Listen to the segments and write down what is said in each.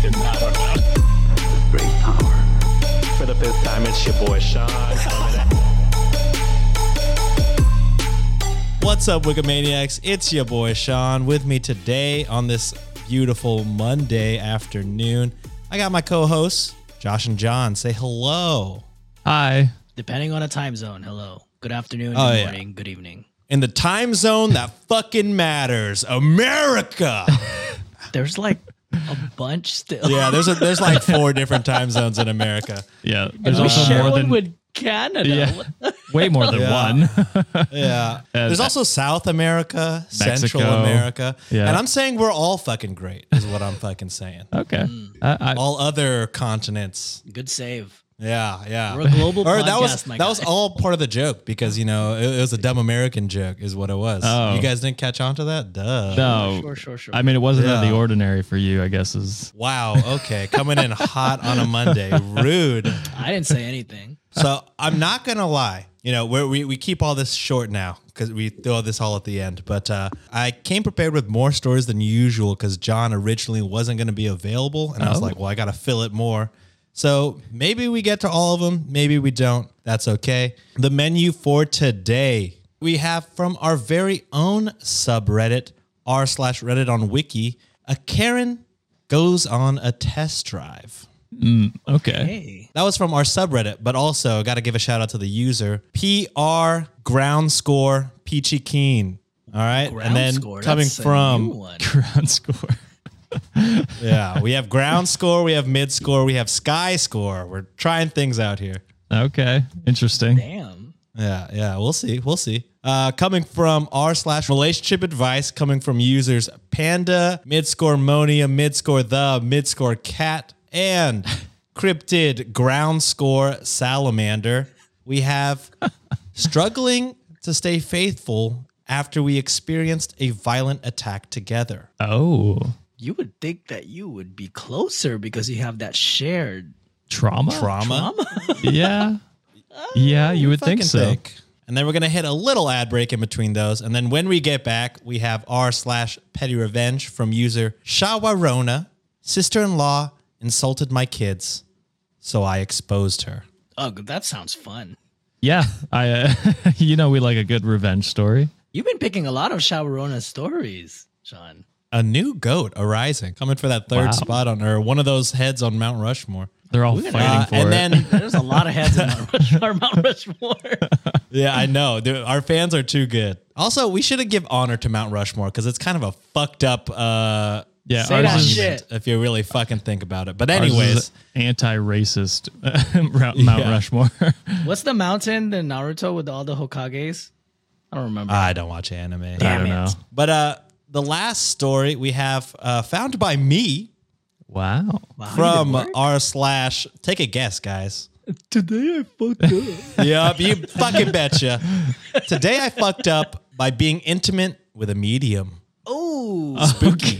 Fucking I don't. Great power. For the fifth time, it's your boy Sean. What's up, Wikimaniacs? It's your boy Sean with me today on this beautiful Monday afternoon. I got my co hosts, Josh and John. Say hello. Hi. Depending on a time zone, hello. Good afternoon, Oh, good yeah. morning, good evening. In the time zone that fucking matters, America. There's like a bunch still. Yeah, there's a, there's like four different time zones in America. Yeah, there's we also more than with Canada. yeah, way more than Yeah. one. Yeah. Uh, There's also South America, Central America. Yeah. And I'm saying we're all fucking great, is what I'm fucking saying. okay. I, I, All other continents. Good save. Yeah, yeah. We're a global Or that was podcast, my that was all part of the joke because you know it, it was a dumb American joke, is what it was. Oh. You guys didn't catch on to that? Duh. no, Sure, sure, sure. I mean, it wasn't out of the ordinary for you, I guess. Is Wow. Okay, coming in hot on a Monday. Rude. I didn't say anything. So I'm not gonna lie. You know, we're, we we keep all this short now because we throw this all at the end. But uh, I came prepared with more stories than usual because John originally wasn't going to be available, and I was Oh. like, well, I got to fill it more. So maybe we get to all of them, maybe we don't. That's okay. The menu for today we have from our very own subreddit r slash Reddit on Wiki. A Karen goes on a test drive. Mm, okay. Hey. That was from our subreddit, but also got to give a shout out to the user PR Ground Score Peachy Keen. All right, Ground and then score, coming that's a new from. Ground score. yeah, we have Ground Score, we have Mid Score, we have Sky Score. We're trying things out here. Okay, interesting. Damn. Yeah, yeah, we'll see, we'll see. Uh, coming from r slash relationship advice, coming from users Panda, Mid Score Monia, Mid Score The, Mid Score Cat, and Cryptid Ground Score Salamander. We have struggling to stay faithful after we experienced a violent attack together. Oh, You would think that you would be closer because you have that shared trauma. Trauma. Yeah, yeah, you would think so. think. And then we're gonna hit a little ad break in between those. And then when we get back, we have r slash petty revenge from user Shawarona. Sister-in-law insulted my kids, so I exposed her. Oh, that sounds fun. Yeah, I. Uh, you know, we like a good revenge story. You've been picking a lot of Shawarona stories, Sean. A new goat arising, coming for that third Wow. spot on or one of those heads on Mount Rushmore. They're all gonna- fighting Uh, for and it. then There's a lot of heads in Mount Rushmore. Mount Rushmore. Yeah, I know. Dude, our fans are too good. Also, we should give honor to Mount Rushmore because it's kind of a fucked up uh yeah, Say ours that is, shit. if you really fucking think about it. But ours is anyways, anti-racist Mount Mount Yeah. Rushmore. What's the mountain in Naruto with all the Hokages? I don't remember. I don't watch anime. I Damn don't it. know. But uh the last story we have uh found by me Wow. Wow, from did r slash take a guess, guys. Today I fucked up. yep, you fucking betcha. Today I fucked up by being intimate with a medium. oh, Spooky.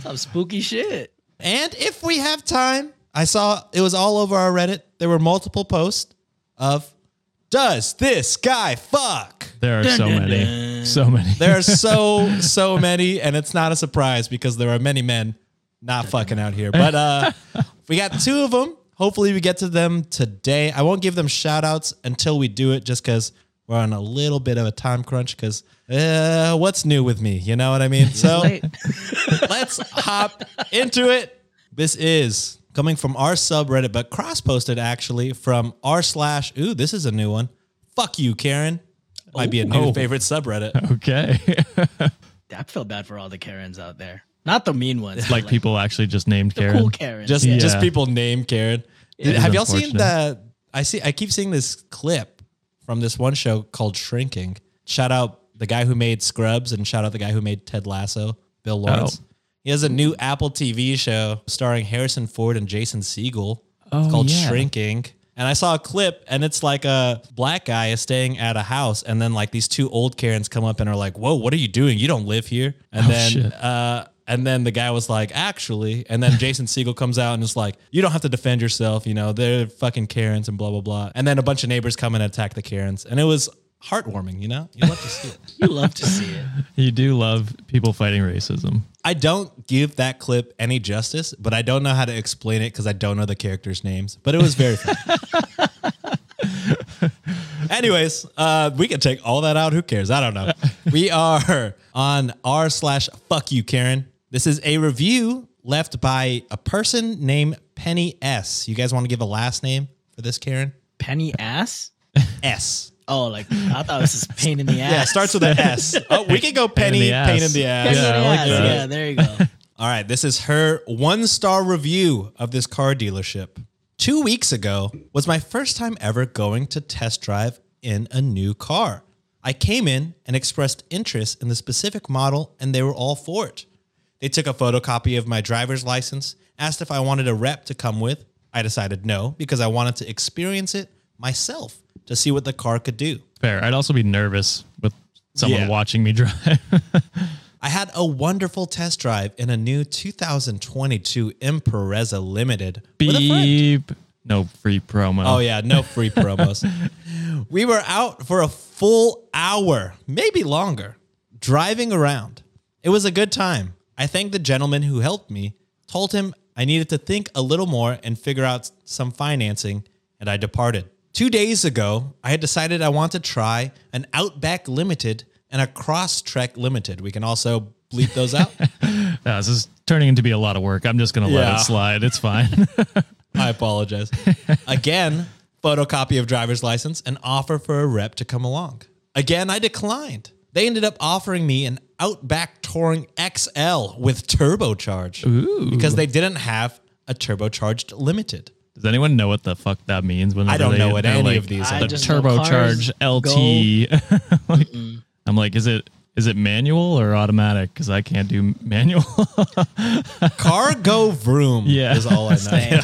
some spooky shit. And if we have time, I saw it was all over our Reddit. There were multiple posts of does this guy fuck? There are so many. So many. There are so so many, and it's not a surprise because there are many men not fucking out here. But uh, we got two of them. Hopefully, we get to them today. I won't give them shout outs until we do it, just because we're on a little bit of a time crunch. Because uh, what's new with me? You know what I mean? So let's hop into it. This is coming from our subreddit, but cross posted actually from r slash. Ooh, this is a new one. Fuck you, Karen. Might be a new Oh. favorite subreddit. okay. I feel bad for all the Karens out there. Not the mean ones. like people actually just named the Karen. cool Karens. just Yeah. just people name Karen. Did- have y'all seen unfortunate. the? I see. I keep seeing this clip from this one show called Shrinking. Shout out the guy who made Scrubs and shout out the guy who made Ted Lasso, Bill oh. Lawrence. Oh. He has a new Apple TV show starring Harrison Ford and Jason Segel. Oh, it's called yeah. Shrinking. And I saw a clip, and it's like a black guy is staying at a house, and then like these two old Karens come up and are like, "Whoa, what are you doing? You don't live here." And Oh, then shit. uh, and then the guy was like, actually, and then Jason Siegel comes out and is like, you don't have to defend yourself. You know, they're fucking Karens and blah, blah, blah. And then a bunch of neighbors come and attack the Karens. And it was heartwarming, you know? You love to see it. you love to see it. You do love people fighting racism. I don't give that clip any justice, but I don't know how to explain it because I don't know the characters' names. But it was very fun. Anyways, uh, we can take all that out. Who cares? I don't know. We are on r slash fuck you, Karen. This is a review left by a person named Penny S. You guys want to give a last name for this, Karen? Penny S? S. Oh, like I thought this was pain in the ass. Yeah, it starts with an S. Oh, we can go Pain in Penny, the pain in the ass. in Yeah, I like ass. that. Yeah, there you go. All right, this is her one star review of this car dealership. Two weeks ago was my first time ever going to test drive in a new car. I came in and expressed interest in the specific model, and they were all for it. They took a photocopy of my driver's license, asked if I wanted a rep to come with. I decided no because I wanted to experience it myself to see what the car could do. Fair. I'd also be nervous with someone Yeah. watching me drive. I had a wonderful test drive in a new 2022 Impreza Limited with a friend. Beep. No free promo. Oh yeah, no free promos. we were out for a full hour, maybe longer, driving around. It was a good time. I thanked the gentleman who helped me, told him I needed to think a little more and figure out some financing, and I departed. Two days ago, I had decided I want to try an Outback Limited and a Crosstrek Limited. We can also bleep those out. Yeah, this is turning into be a lot of work. I'm just gonna let it slide. It's fine. I apologize. Again, photocopy of driver's license and offer for a rep to come along. Again, I declined. They ended up offering me an Outback Touring XL with turbocharge because they didn't have a turbocharged limited. Does anyone know what the fuck that means? When I don't know what any like, of these I are. The just know turbocharge LT. Like, I'm like, is it is it manual or automatic? Because I can't do manual. Car go vroom Yeah. is all I know. Same.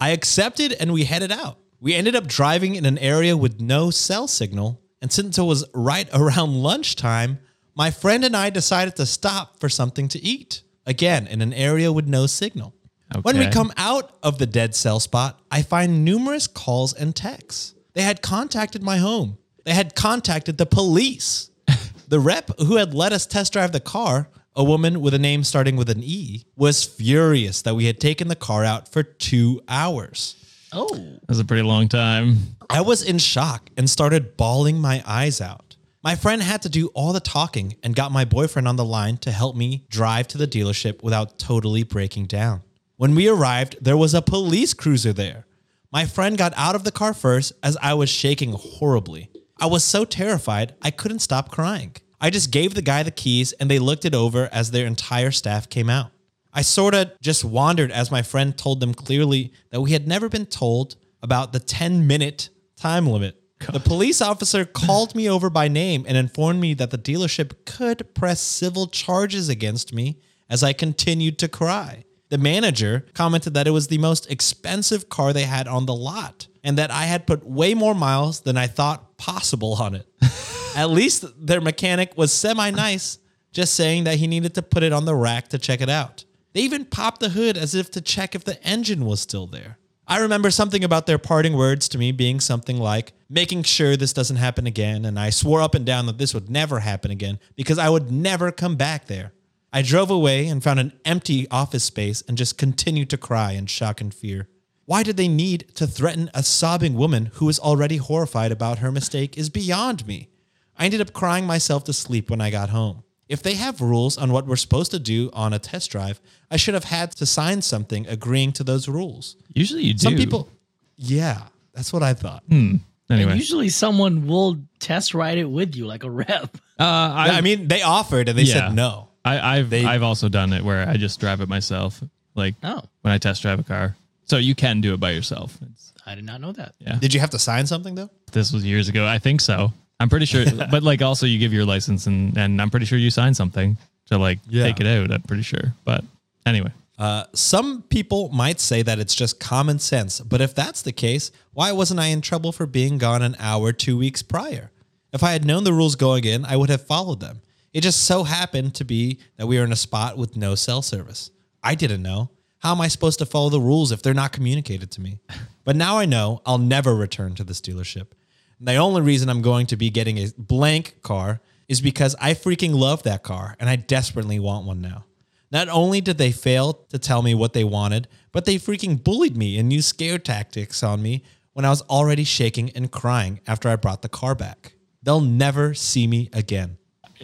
I accepted and we headed out. We ended up driving in an area with no cell signal. And since it was right around lunchtime, my friend and I decided to stop for something to eat. Again, in an area with no signal. When we come out of the dead cell spot, I find numerous calls and texts. They had contacted my home. They had contacted the police. the rep who had let us test drive the car, a woman with a name starting with an E, was furious that we had taken the car out for two hours. Oh, That's a pretty long time. I was in shock and started bawling my eyes out. My friend had to do all the talking and got my boyfriend on the line to help me drive to the dealership without totally breaking down. When we arrived, there was a police cruiser there. My friend got out of the car first as I was shaking horribly. I was so terrified, I couldn't stop crying. I just gave the guy the keys and they looked it over as their entire staff came out. I sort of just wandered as my friend told them clearly that we had never been told about the 10 minute time limit. The police officer called me over by name and informed me that the dealership could press civil charges against me as I continued to cry. The manager commented that it was the most expensive car they had on the lot and that I had put way more miles than I thought possible on it. At least their mechanic was semi nice, just saying that he needed to put it on the rack to check it out. They even popped the hood as if to check if the engine was still there. I remember something about their parting words to me being something like making sure this doesn't happen again. And I swore up and down that this would never happen again because I would never come back there. I drove away and found an empty office space and just continued to cry in shock and fear. Why did they need to threaten a sobbing woman who was already horrified about her mistake is beyond me. I ended up crying myself to sleep when I got home. If they have rules on what we're supposed to do on a test drive, I should have had to sign something agreeing to those rules. Usually you do. Some people, yeah, that's what I thought. Anyway, And usually someone will test ride it with you, like a rep. uh, I, I mean, they offered and they Yeah. said no. I, I've They- I've also done it where I just drive it myself, like Oh, when I test drive a car. So you can do it by yourself. It's, I did not know that. yeah, Did you have to sign something though? this was years ago. I think so. I'm pretty sure, but like also you give your license and and I'm pretty sure you sign something to like Yeah. take it out. I'm pretty sure. But anyway, Uh, some people might say that it's just common sense, but if that's the case, why wasn't I in trouble for being gone an hour two weeks prior? If I had known the rules going in, I would have followed them. It just so happened to be that we were in a spot with no cell service. I didn't know. How am I supposed to follow the rules if they're not communicated to me? But now I know I'll never return to this dealership. And the only reason I'm going to be getting a blank car is because I freaking love that car and I desperately want one now. Not only did they fail to tell me what they wanted, but they freaking bullied me and used scare tactics on me when I was already shaking and crying after I brought the car back. They'll never see me again.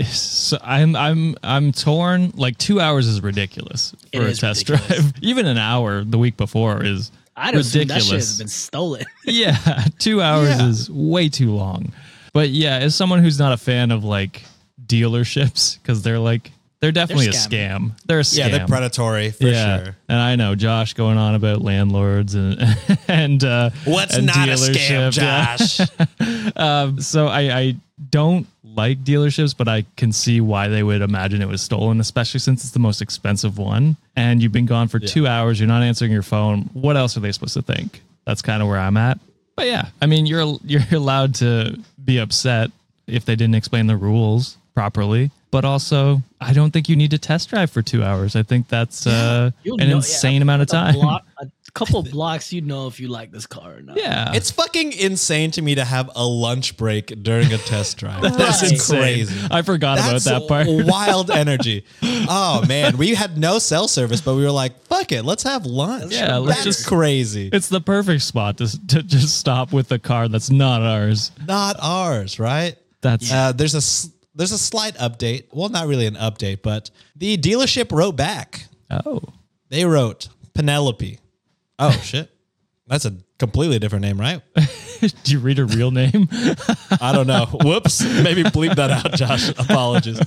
So I'm I'm I'm torn. Like two hours is ridiculous It for a test ridiculous. drive. Even an hour the week before is I'd assume that shit has been stolen. yeah, two hours Yeah. is way too long. But yeah, as someone who's not a fan of like dealerships, because they're like they're definitely a scam. They're a scam. Yeah, they're predatory for yeah, sure. and I know Josh going on about landlords and and uh, What's and not a scam, dealership. Yeah. Josh? So I, I don't like dealerships, but I can see why they would imagine it was stolen, especially since it's the most expensive one. And you've been gone for two hours. You're not answering your phone. What else are they supposed to think? That's kind of where I'm at. But yeah, I mean, you're you're allowed to be upset if they didn't explain the rules properly. But also, I don't think you need to test drive for two hours. I think that's uh, an know- insane yeah, amount of a time. block- a couple blocks, you'd know if you like this car or not. yeah, it's fucking insane to me to have a lunch break during a test drive. That's Right. crazy. I forgot That's about that part. wild energy. Oh man, we had no cell service, but we were like, "Fuck it, let's have lunch." Yeah, let's that's just- crazy. It's the perfect spot to, to just stop with the car that's not ours. not ours, right? That's Uh, there's a s- there's a slight update. Well, not really an update, but the dealership wrote back. oh They wrote Penelope. Oh shit, that's a completely different name, right? Do you read a real name? I don't know. Whoops. Maybe bleep that out, Josh. Apologies.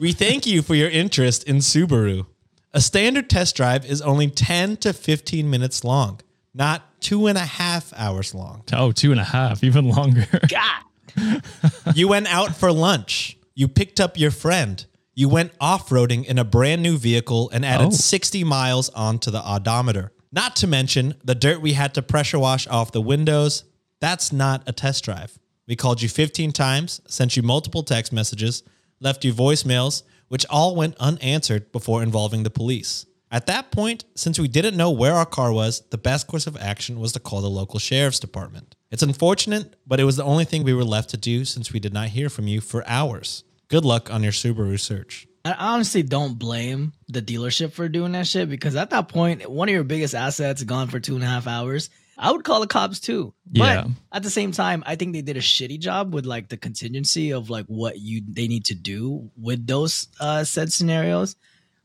We thank you for your interest in Subaru. A standard test drive is only 10 to 15 minutes long, not two and a half hours long. oh, two and a half, even longer. God. You went out for lunch. You picked up your friend. You went off roading in a brand new vehicle and added Oh. 60 miles onto the odometer. Not to mention the dirt we had to pressure wash off the windows. That's not a test drive. We called you 15 times, sent you multiple text messages, left you voicemails, which all went unanswered before involving the police. At that point, since we didn't know where our car was, the best course of action was to call the local sheriff's department. It's unfortunate, but it was the only thing we were left to do since we did not hear from you for hours. Good luck on your Subaru search. I honestly don't blame the dealership for doing that shit because at that point, one of your biggest assets gone for two and a half hours. I would call the cops too. Yeah. But at the same time, I think they did a shitty job with like the contingency of like what you they need to do with those uh said scenarios.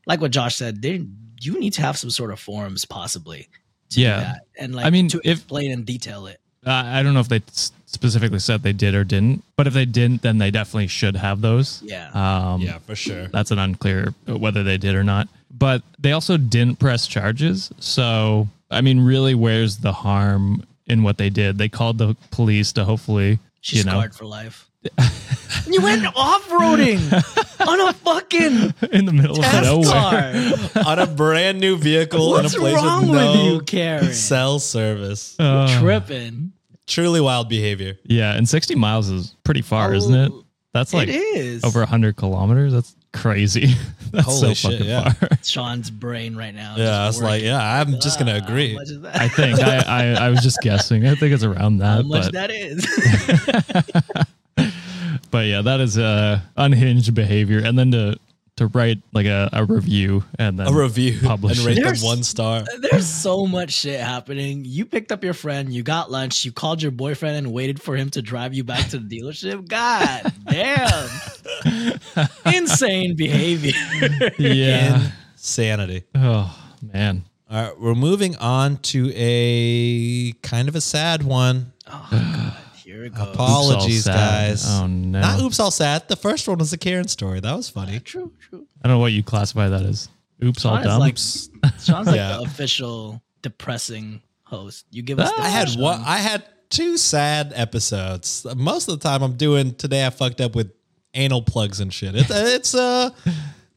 Like what Josh said, they you need to have some sort of forums possibly. To Yeah. Do that. And like I mean, to if- explain and detail it. Uh, I don't know if they specifically said they did or didn't, but if they didn't, then they definitely should have those. Yeah. Um, for sure. That's an unclear whether they did or not. But they also didn't press charges. So, I mean, really, where's the harm in what they did? They called the police to hopefully, She's you know, scarred for life. You went off roading on a fucking in the middle of test nowhere. car. on a brand new vehicle What's in a place wrong with no you, Karen? cell service. Uh, Tripping. Truly wild behavior. yeah, and 60 miles is pretty far, isn't it? That's like it is over 100 kilometers. That's crazy. That's Holy so shit, fucking yeah. far. Sean's brain right now. Yeah, I just was like, yeah, I'm just gonna Ah, agree. How much is that? I think I, I, I was just guessing. I think it's around how that, much but that is. But yeah, that is uh, unhinged behavior. And then to to write like a, a review and then A review publish and rate it. them There's- one star. There's so much shit happening. You picked up your friend, you got lunch, you called your boyfriend and waited for him to drive you back to the dealership. God damn. Insane behavior. Yeah. Insanity. Oh man. All right, we're moving on to a kind of a sad one. Here it goes. Apologies, guys. Oh, no. Not oops all sad. The first one was the Karen story. That was funny. True, true. I don't know what you classify that as. Oops, all Sean is dumb. like Sean's like Yeah. the official depressing host. You give us the I had Sean. one. I had two sad episodes. Most of the time, I'm doing today. I fucked up with anal plugs and shit. It's it's uh,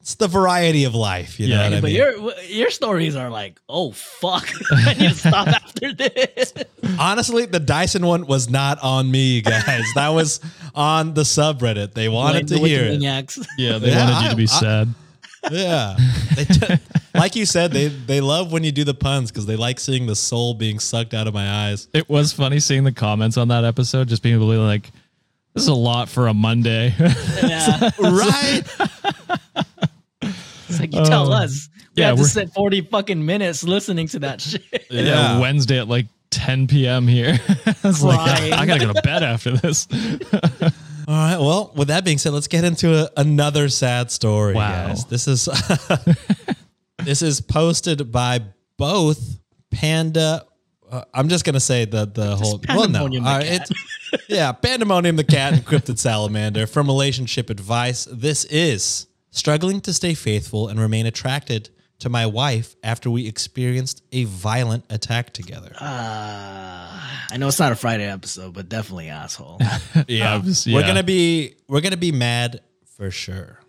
it's the variety of life. You know Yeah, what I But mean? your your stories are like, oh fuck, I need to stop after this. Honestly, the Dyson one was not on me, guys. that was on the subreddit. They wanted Blame to hear it. Yeah, they Yeah, wanted you to be I- sad. Yeah, they t- like you said, they they love when you do the puns because they like seeing the soul being sucked out of my eyes. It was funny seeing the comments on that episode, just being able to like, this is a lot for a Monday. Yeah. Right? It's like you tell us. We yeah, had to we're- sit 40 fucking minutes listening to that shit. yeah. Wednesday at like 10 p.m. here. I was like, Crying. I gotta go to bed after this. All right. Well, with that being said, let's get into a, another sad story, Wow. guys. This is this is posted by both Panda. Uh, I'm just gonna say the the whole. Well, no. Pandemonium the All right, cat. it's- yeah, Pandemonium the cat and Cryptid Salamander from Relationship Advice. This is struggling to stay faithful and remain attracted to my wife after we experienced a violent attack together. Uh, I know it's not a Friday episode, but definitely asshole. yeah, I was- we're gonna be we're gonna be mad for sure.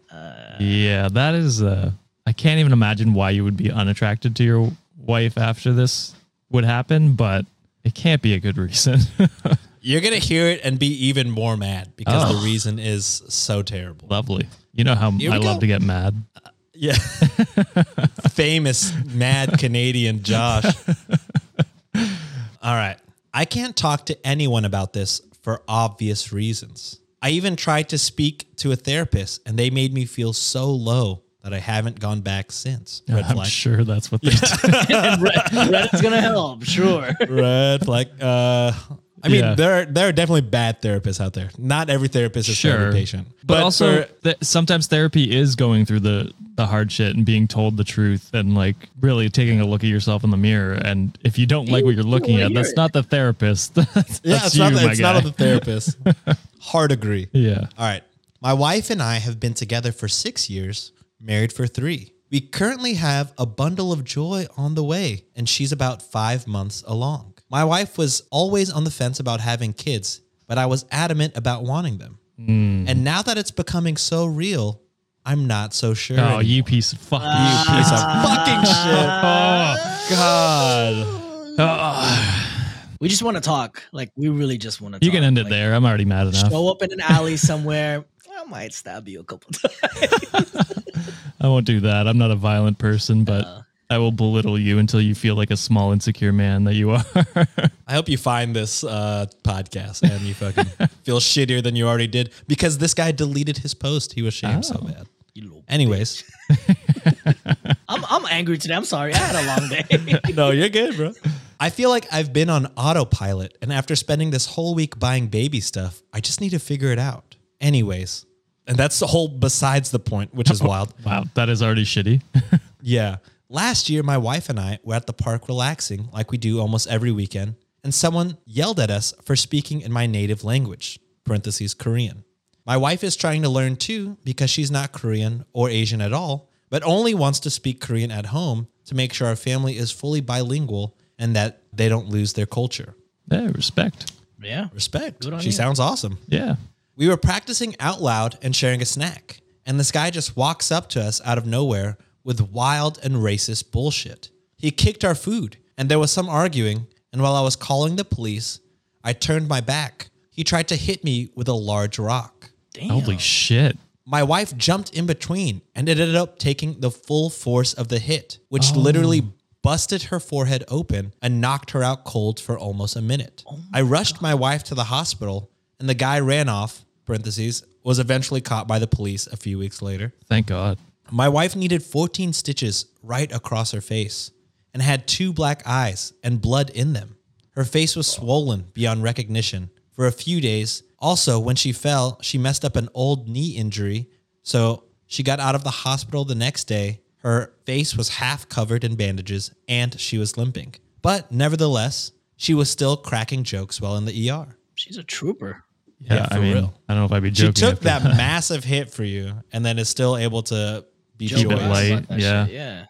yeah, that is, uh, I can't even imagine why you would be unattracted to your wife after this would happen, but it can't be a good reason. You're gonna hear it and be even more mad because Oh. the reason is so terrible. Lovely. You know how Here I love go. to get mad. Yeah, famous mad Canadian Josh. All right, I can't talk to anyone about this for obvious reasons. I even tried to speak to a therapist, and they made me feel so low that I haven't gone back since. Red I'm flag. sure that's what they do. and Red, Reddit's gonna help, sure. Red flag. Uh, I mean, Yeah. there there are definitely bad therapists out there. Not every therapist is for Sure. every patient, But, also, for- th- sometimes therapy is going through the the hard shit and being told the truth and like really taking a look at yourself in the mirror. And if you don't like what you're looking at, that's not the therapist. that's Yeah, that's it's you, not my it's guy. not the therapist. Hard agree. yeah. All right. My wife and I have been together for six years, married for three. We currently have a bundle of joy on the way, and she's about five months along. My wife was always on the fence about having kids, but I was adamant about wanting them. Hmm. And now that it's becoming so real, I'm not so sure. Oh, anymore. you ah. piece of fucking You piece of fucking shit. Oh, God. We just want to talk. Like we really just want to. You can end it like, there. I'm already mad enough. Show up in an alley somewhere. I might stab you a couple times. I won't do that. I'm not a violent person, but I will belittle you until you feel like a small, insecure man that you are. I hope you find this uh, podcast and you fucking feel shittier than you already did because this guy deleted his post. He was shamed so Oh. bad. Anyways, I'm I'm angry today. I'm sorry. I had a long day. no, you're good, bro. I feel like I've been on autopilot, and after spending this whole week buying baby stuff, I just need to figure it out. Anyways, and that's the whole besides the point, which is wild. wow, that is already shitty. Yeah. Last year, my wife and I were at the park relaxing like we do almost every weekend, and someone yelled at us for speaking in my native language, parentheses Korean. My wife is trying to learn too because she's not Korean or Asian at all, but only wants to speak Korean at home to make sure our family is fully bilingual and that they don't lose their culture. yeah, respect. yeah. Respect. She you. sounds awesome. Yeah. We were practicing out loud and sharing a snack, and this guy just walks up to us out of nowhere with wild and racist bullshit. He kicked our food, and there was some arguing, and while I was calling the police, I turned my back. He tried to hit me with a large rock. Damn. Holy shit. my wife jumped in between and it ended up taking the full force of the hit, which oh. literally busted her forehead open and knocked her out cold for almost a minute. Oh I rushed my wife to the hospital and the guy ran off, parentheses, was eventually caught by the police a few weeks later. Thank God. My wife needed 14 stitches right across her face and had two black eyes and blood in them. Her face was swollen beyond recognition for a few days. Also, when she fell, she messed up an old knee injury. So she got out of the hospital the next day. Her face was half covered in bandages and she was limping. But nevertheless, she was still cracking jokes while in the ER. She's a trooper. Yeah, Yeah, I mean, real. I don't know if I'd be joking. She took that massive hit for you and then is still able to be Keep it light. About that yeah. shit, yeah.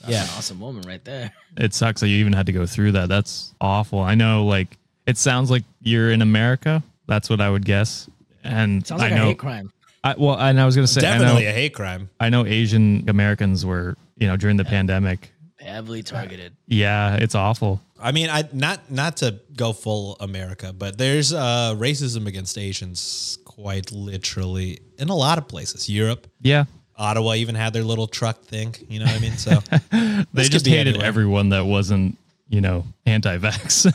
That's Yeah. an awesome woman right there. It sucks that you even had to go through that. That's awful. I know, like, it sounds like you're in America. That's what I would guess. And Sounds I like a know, hate crime. I, well, and I was gonna say, Definitely I a know, hate crime. I know Asian Americans were, you know, during the pandemic. Heavily targeted. Yeah, it's awful. I mean, I not not to go full America, but there's uh, racism against Asians quite literally in a lot of places. Europe, Yeah, Ottawa even had their little truck thing. You know what I mean? So they just hated anywhere. everyone that wasn't, you know, anti-vax.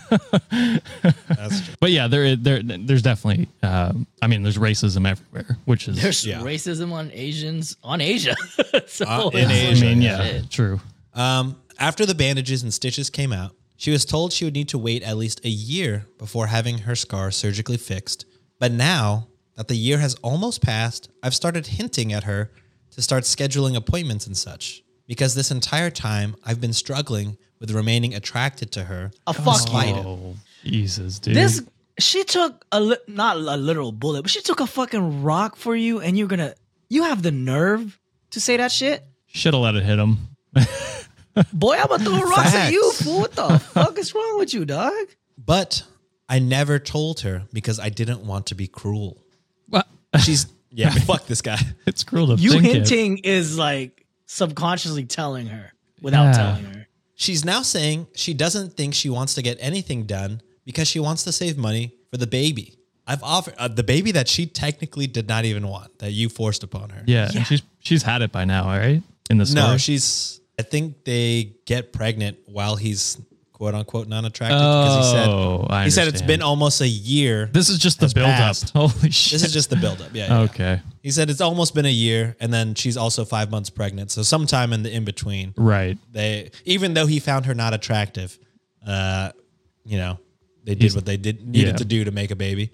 That's true. but yeah, there, there, there's definitely. Um, I mean, there's racism everywhere, which is. There's Yeah. racism on Asians on Asia. so Uh, in it's I Asia, mean, yeah, shit. true. Um, after the bandages and stitches came out, she was told she would need to wait at least a year before having her scar surgically fixed. But now that the year has almost passed, I've started hinting at her to start scheduling appointments and such. Because this entire time, I've been struggling with remaining attracted to her. Oh, a fuck Despite you. Oh, Jesus, dude. This she took a li- not a literal bullet, but she took a fucking rock for you, and you're gonna you have the nerve to say that shit, should have let it hit him. boy. I'm gonna throw rocks at you, fool. What the fuck is wrong with you, dog? But I never told her because I didn't want to be cruel. What? She's, yeah, fuck this guy. It's cruel to You think hinting is like subconsciously telling her without Yeah. telling her. She's now saying she doesn't think she wants to get anything done because she wants to save money for the baby. I've offered uh, the baby that she technically did not even want that you forced upon her. Yeah, and she's she's had it by now, all right? In the story. No, she's. I think they get pregnant while he's quote unquote non attractive oh, he said I he said it's been almost a year. This is just the build-up. Holy shit! This is just the buildup. Yeah. yeah, yeah. okay, He said it's almost been a year, and then she's also five months pregnant. So sometime in the in between, right? they even though he found her not attractive, uh, you know, they did He's- what they did needed yeah. to do to make a baby.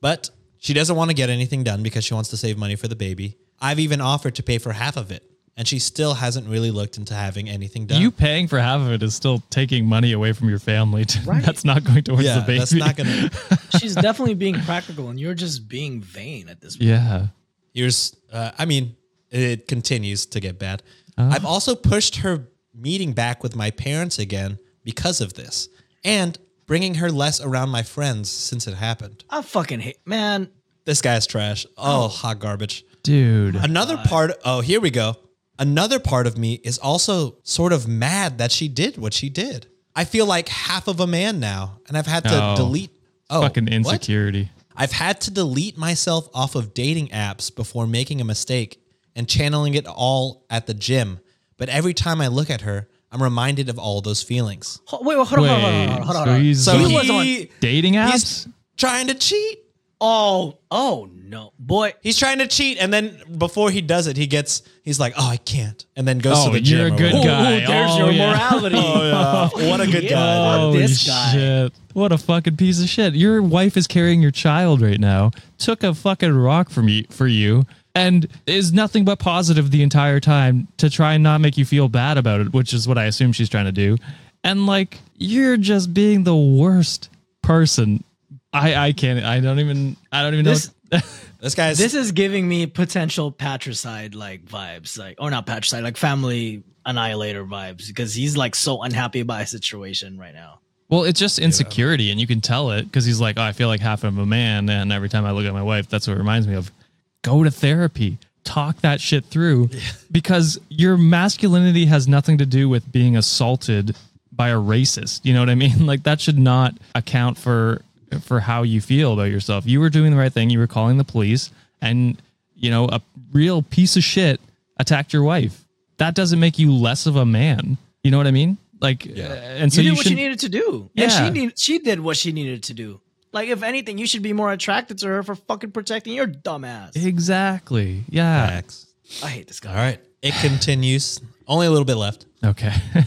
But she doesn't want to get anything done because she wants to save money for the baby. I've even offered to pay for half of it, and she still hasn't really looked into having anything done. You paying for half of it is still taking money away from your family. To, That's not going towards yeah, the baby. that's not gonna. She's definitely being practical, and you're just being vain at this point. yeah. Here's, uh, I mean, it continues to get bad. Uh-huh. I've also pushed her meeting back with my parents again because of this, and bringing her less around my friends since it happened. I fucking hate, man. This guy's trash. Oh, hot garbage. Dude. Another part. Oh, here we go. Another part of me is also sort of mad that she did what she did. I feel like half of a man now, and I've had to Oh. delete. Oh, Fucking what? insecurity. I've had to delete myself off of dating apps before making a mistake and channeling it all at the gym. But every time I look at her, I'm reminded of all those feelings. Ho- Wait, wait, hold on, hold on, hold on, hold hold on. so he's So He on was on- dating apps? he's trying to cheat. Oh, oh no, boy. He's trying to cheat, and then before he does it, he gets he's like, "Oh, I can't," and then goes Oh, to the gym. you're a good guy. Ooh, there's Oh, your yeah. morality. Oh yeah, what a good Yeah. guy. Fuck Holy this guy. shit. What a fucking piece of shit. Your wife is carrying your child right now, took a fucking rock from you for you, and is nothing but positive the entire time to try and not make you feel bad about it, which is what I assume she's trying to do. And like you're just being the worst person. I I can't I don't even I don't even know This- what- This guy's This is giving me potential patricide like vibes, like or not patricide, like family annihilator vibes, because he's like so unhappy about his situation right now. Well, it's just insecurity, and you can tell it because he's like, oh, I feel like half of a man, and every time I look at my wife, that's what it reminds me of. Go to therapy, talk that shit through, because your masculinity has nothing to do with being assaulted by a racist. You know what I mean? Like that should not account for for how you feel about yourself. You were doing the right thing. You were calling the police, and you know, a real piece of shit attacked your wife. That doesn't make you less of a man. You know what I mean? Like, uh, and so you you, did what you should. needed to do, Yeah. and she need, she did what she needed to do. Like, if anything, you should be more attracted to her for fucking protecting your dumbass. exactly. Yeah. Facts. I hate this guy. All right. It continues. Only a little bit left. Okay.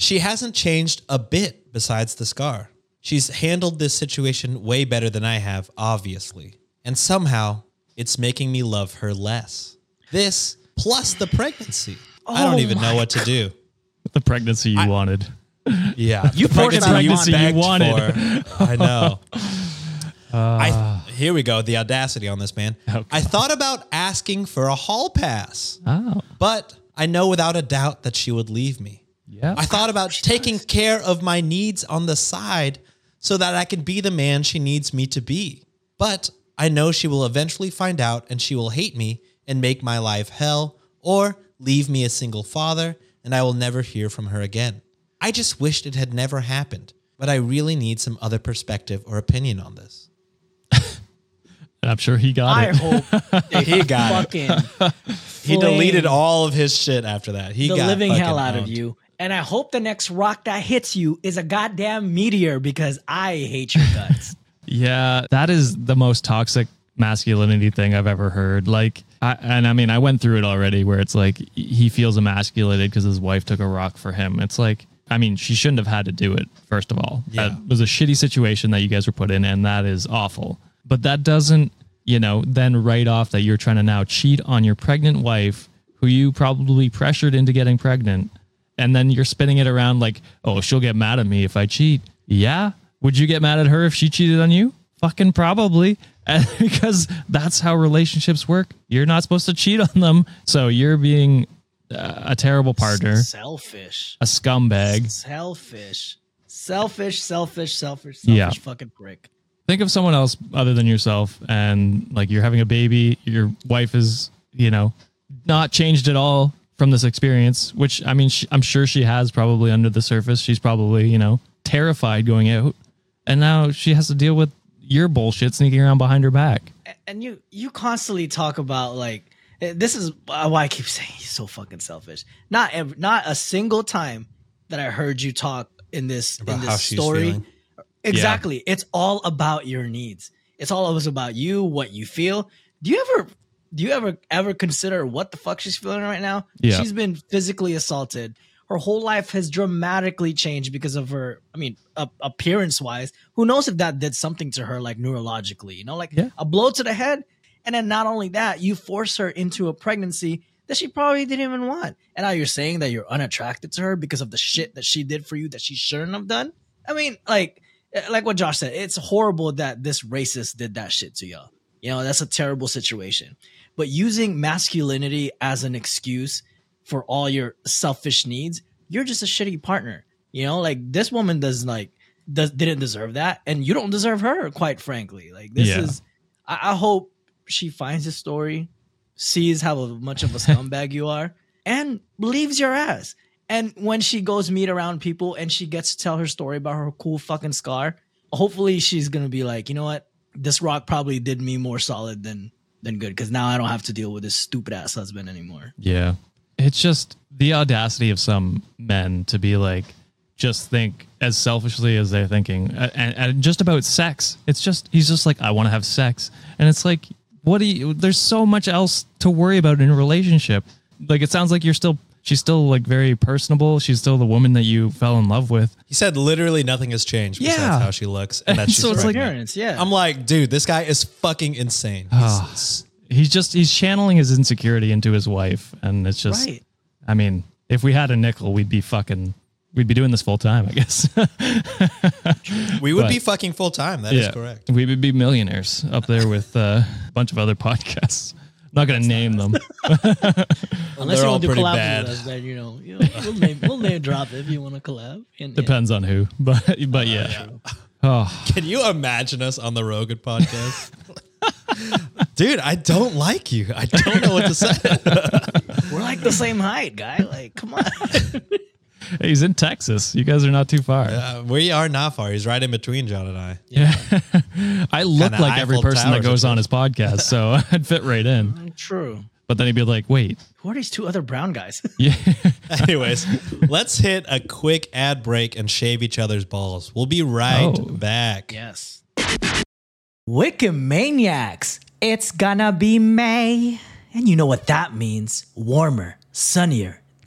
She hasn't changed a bit besides the scar. She's handled this situation way better than I have, obviously. And somehow it's making me love her less. This plus the pregnancy. I don't Oh even know what to do. the pregnancy you wanted. Yeah. You the forced that pregnancy you begged wanted. for. I know. I, uh. here we go. The audacity on this man. Oh, I thought about asking for a hall pass, Oh. but I know without a doubt that she would leave me. Yeah. I thought about taking care of my needs on the side so that I can be the man she needs me to be. But I know she will eventually find out and she will hate me and make my life hell or leave me a single father and I will never hear from her again. I just wished it had never happened, but I really need some other perspective or opinion on this. I'm sure he got I it. hope He got it. He deleted all of his shit after that. He got the got living hell fucking out of you. And I hope the next rock that hits you is a goddamn meteor because I hate your guts. Yeah, that is the most toxic masculinity thing I've ever heard. Like, I, and I mean, I went through it already where it's like he feels emasculated because his wife took a rock for him. It's like, I mean, she shouldn't have had to do it, first of all. Yeah. That was a shitty situation that you guys were put in, and that is awful. But that doesn't, you know, then write off that you're trying to now cheat on your pregnant wife who you probably pressured into getting pregnant. And then you're spinning it around like, oh, she'll get mad at me if I cheat. Yeah. Would you get mad at her if she cheated on you? Fucking probably. And because that's how relationships work. You're not supposed to cheat on them. So you're being uh, a terrible partner, Selfish. a scumbag. Selfish. Selfish, selfish, selfish, selfish Yeah. fucking prick. Think of someone else other than yourself. And like you're having a baby, your wife is, you know, not changed at all from this experience, which I mean, sh I'm sure she has probably under the surface. She's probably, you know, terrified going out. And now she has to deal with your bullshit sneaking around behind her back. And you you constantly talk about like eh, this is why I keep saying he's so fucking selfish. Not ev- not a single time that I heard you talk in this About in this she's story. feeling. Exactly. It's all about your needs. It's all always about you, what you feel. Do you ever do you ever ever consider what the fuck she's feeling right now? Yeah. She's been physically assaulted. Her whole life has dramatically changed because of her, I mean, a- appearance wise. Who knows if that did something to her, like neurologically, you know, like Yeah. a blow to the head. And then not only that, you force her into a pregnancy that she probably didn't even want. And now you're saying that you're unattracted to her because of the shit that she did for you that she shouldn't have done. I mean, like, eh, like what Josh said, it's horrible that this racist did that shit to y'all. You know, that's a terrible situation. But using masculinity as an excuse for all your selfish needs, you're just a shitty partner. You know, like this woman does like does didn't deserve that, and you don't deserve her, quite frankly. Like this Yeah. is I, I hope she finds a story, sees how much of a scumbag you are, and leaves your ass. And when she goes meet around people and she gets to tell her story about her cool fucking scar, hopefully she's gonna be like, you know what, this rock probably did me more solid than than good because now I don't have to deal with this stupid ass husband anymore. Yeah. It's just the audacity of some men to be like, just think as selfishly as they're thinking, and, and just about sex. It's just he's just like, I want to have sex, and it's like, what do you? There's so much else to worry about in a relationship. Like it sounds like you're still, she's still like very personable. She's still the woman that you fell in love with. He said literally nothing has changed besides Yeah. how she looks and that she's So it's like- pregnant. Parents, yeah. I'm like, dude, this guy is fucking insane. He's- He's just he's channeling his insecurity into his wife, and it's just. right. I mean, if we had a nickel, we'd be fucking, we'd be doing this full time, I guess. we would But- be fucking full time. That is correct. We would be millionaires up there with uh, a bunch of other podcasts. I'm not going to name them. Unless They're you all want to do pretty collabs bad. with us, then you know, you know we'll, name, we'll name drop if you want to collab. And, Depends on who, but but uh, yeah. Oh, Can you imagine us on the Rogan podcast? Dude, I don't like you. I don't know what to say. we're like the same height, guy. Like, come on. Hey, he's in Texas. You guys are not too far. Uh, we are not far. He's right in between John and I. Yeah. I look Kinda like every Eiffel person that Tower goes on his podcast, so I'd fit right in. True. But then he'd be like, wait, Who are these two other brown guys? yeah. Anyways, let's hit a quick ad break and shave each other's balls. We'll be right Oh. back. yes. Wikimaniacs. It's gonna be May. And you know what that means. Warmer, sunnier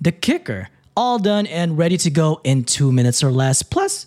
The kicker, all done and ready to go in two minutes or less, plus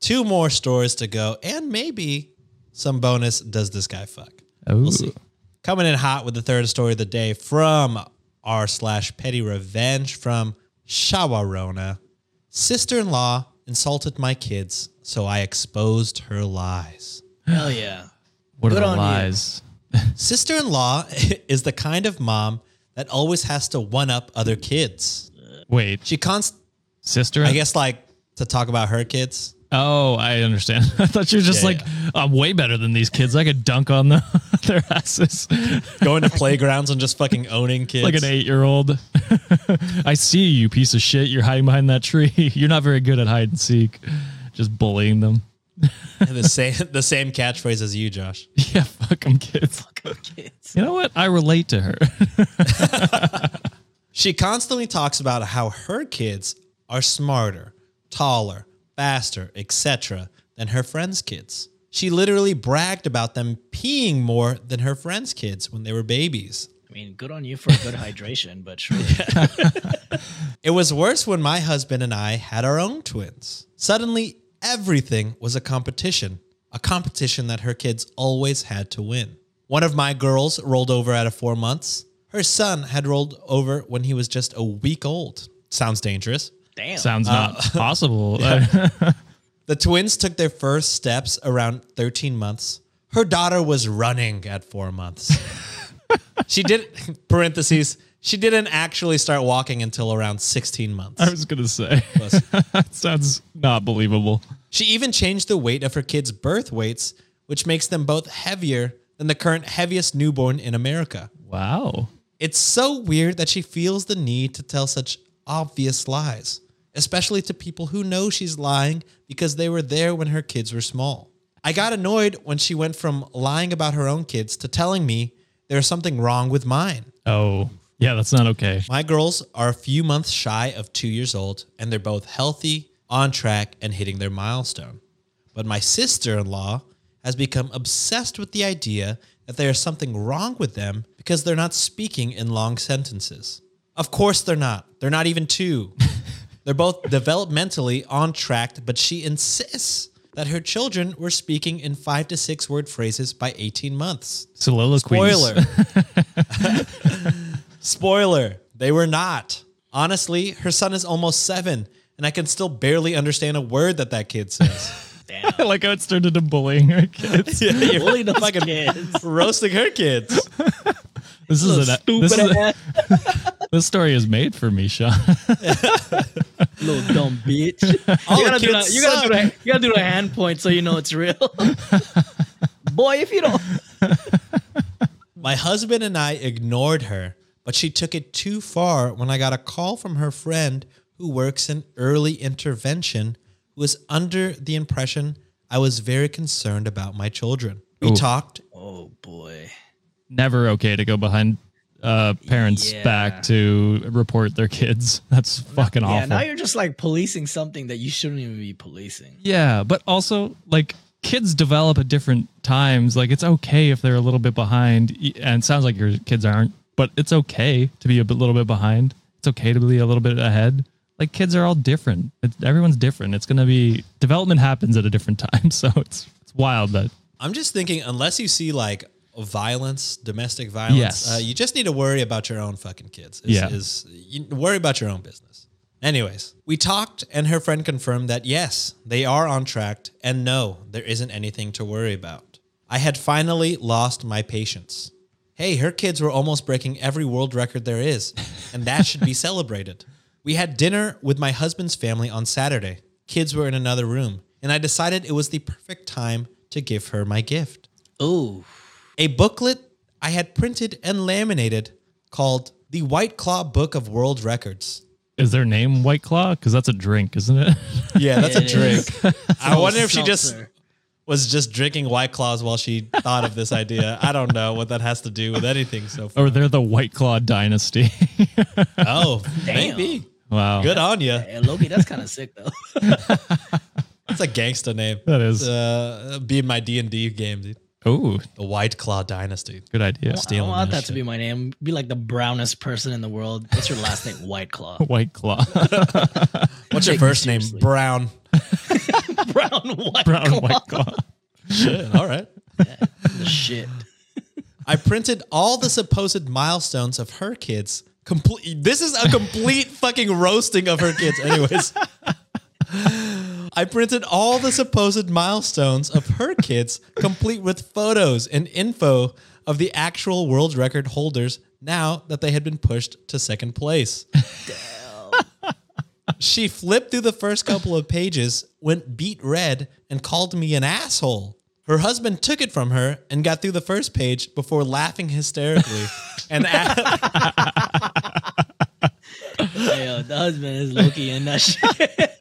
Two more stores to go, and maybe some bonus. Does this guy fuck? We'll see. Coming in hot with the third story of the day from r slash petty revenge from Shawarona. Sister-in-law insulted my kids, so I exposed her lies. Hell yeah. What Good are the lies? Sister-in-law is the kind of mom that always has to one up other kids. Wait, She const sister? I guess like to talk about her kids. Oh, I understand. I thought you were just Yeah, like, I'm way better than these kids. I could dunk on the, their asses Going to playgrounds and just fucking owning kids. like an eight year old. I see you, piece of shit. You're hiding behind that tree. You're not very good at hide and seek. Just bullying them. the same the same catchphrase as you, Josh. Yeah, fuck them kids. Kids. You know what? I relate to her. She constantly talks about how her kids are smarter, taller, faster, etc. than her friends' kids. She literally bragged about them peeing more than her friends' kids when they were babies. I mean, good on you for a good hydration, but sure. It was worse when my husband and I had our own twins. Suddenly, everything was a competition, a competition that her kids always had to win. One of my girls rolled over at a four months. Her son had rolled over when he was just a week old. Sounds dangerous. Damn. Sounds uh, not possible. The twins took their first steps around 13 months. Her daughter was running at four months. she did, parentheses, she didn't actually start walking until around 16 months. I was going to say, that sounds not believable. She even changed the weight of her kids' birth weights, which makes them both heavier than the current heaviest newborn in America. Wow. It's so weird that she feels the need to tell such obvious lies, especially to people who know she's lying because they were there when her kids were small. I got annoyed when she went from lying about her own kids to telling me there's something wrong with mine. Oh, yeah, that's not okay. My girls are a few months shy of two years old, and they're both healthy, on track, and hitting their milestone. But my sister in law has become obsessed with the idea that there is something wrong with them because they're not speaking in long sentences. Of course, they're not. They're not even two. they're both developmentally on track, but she insists that her children were speaking in five to six word phrases by 18 months. Soliloquies. Spoiler. Spoiler. They were not. Honestly, her son is almost seven, and I can still barely understand a word that that kid says. Damn. I like how it started to bullying her kids. yeah, you're Bully those fucking kids. roasting her kids. This is an this, is Stupid a, this story is made for me, Sean. little dumb bitch. All you gotta do kids that. You gotta do suck. that. You gotta do the hand point so you know it's real. Boy, if you don't, My My husband and I ignored her, but she took it too far when I got a call from her friend who works in early intervention who was under the impression I was very concerned about my children. We Ooh. talked boy. Never okay to go behind uh, parents' Yeah. back to report their kids. That's fucking Yeah, awful. now you're just like policing something that you shouldn't even be policing. Yeah, but also like kids develop at different times. Like it's okay if they're a little bit behind, and it sounds like your kids aren't, but it's okay to be a bit, little bit behind. It's okay to be a little bit ahead. Like kids are all different. It's, everyone's different. It's gonna be development happens at a different time, so it's it's wild that I'm just thinking, unless you see like violence, domestic violence, Yes. uh, you just need to worry about your own fucking kids. Is, Yeah. is you worry about your own business. Anyways, we talked, and her friend confirmed that yes, they are on track, and no, there isn't anything to worry about. I had finally lost my patience. Hey, her kids were almost breaking every world record there is, and that should be celebrated. We had dinner with my husband's family on Saturday. Kids were in another room, and I decided it was the perfect time to give her my gift Ooh. A booklet I had printed and laminated called The White Claw Book of World Records. is their name White Claw because that's a drink, isn't it? Yeah, that's a It is. drink. I wonder if she just Seltzer. was just drinking White Claws while she thought of this idea. I don't know what that has to do with anything so far. or they're the White Claw dynasty. Oh, Damn. maybe. wow, Good on you. Hey, Loki, that's kind of sick though. That's a gangster name. That is. Uh, be in my D and D game, dude. Oh, The White Claw Dynasty. good idea. I Stealing want that that to be my name. Be like the brownest person in the world. What's your last name? White Claw. White Claw, What's your Take me first name? seriously. Brown. Brown White brown Claw. White Claw. Shit. All right. The shit. I printed all the supposed milestones of her kids. Complete. This is a complete fucking roasting of her kids. Anyways, I printed all the supposed milestones of her kids, complete with photos and info of the actual world record holders. Now that they had been pushed to second place. She flipped through the first couple of pages, went beet red, and called me an asshole. Her husband took it from her and got through the first page before laughing hysterically and a- Hey, yo, the husband is Loki in that shit.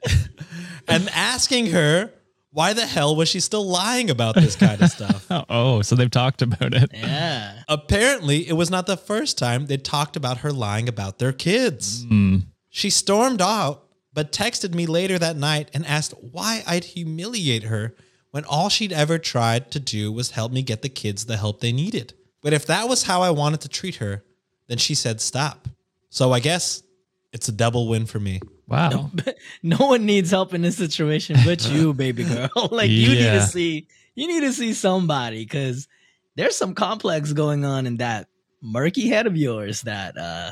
And asking her why the hell was she still lying about this kind of stuff. Oh, so they've talked about it. yeah. Apparently, it was not the first time they talked about her lying about their kids. Hmm. She stormed out, but texted me later that night and asked why I'd humiliate her when all she'd ever tried to do was help me get the kids the help they needed. But if that was how I wanted to treat her, then she said stop. So I guess it's a double win for me. Wow. No one needs help in this situation but you, baby girl. like you need to see you need to see somebody because there's some complex going on in that murky head of yours that uh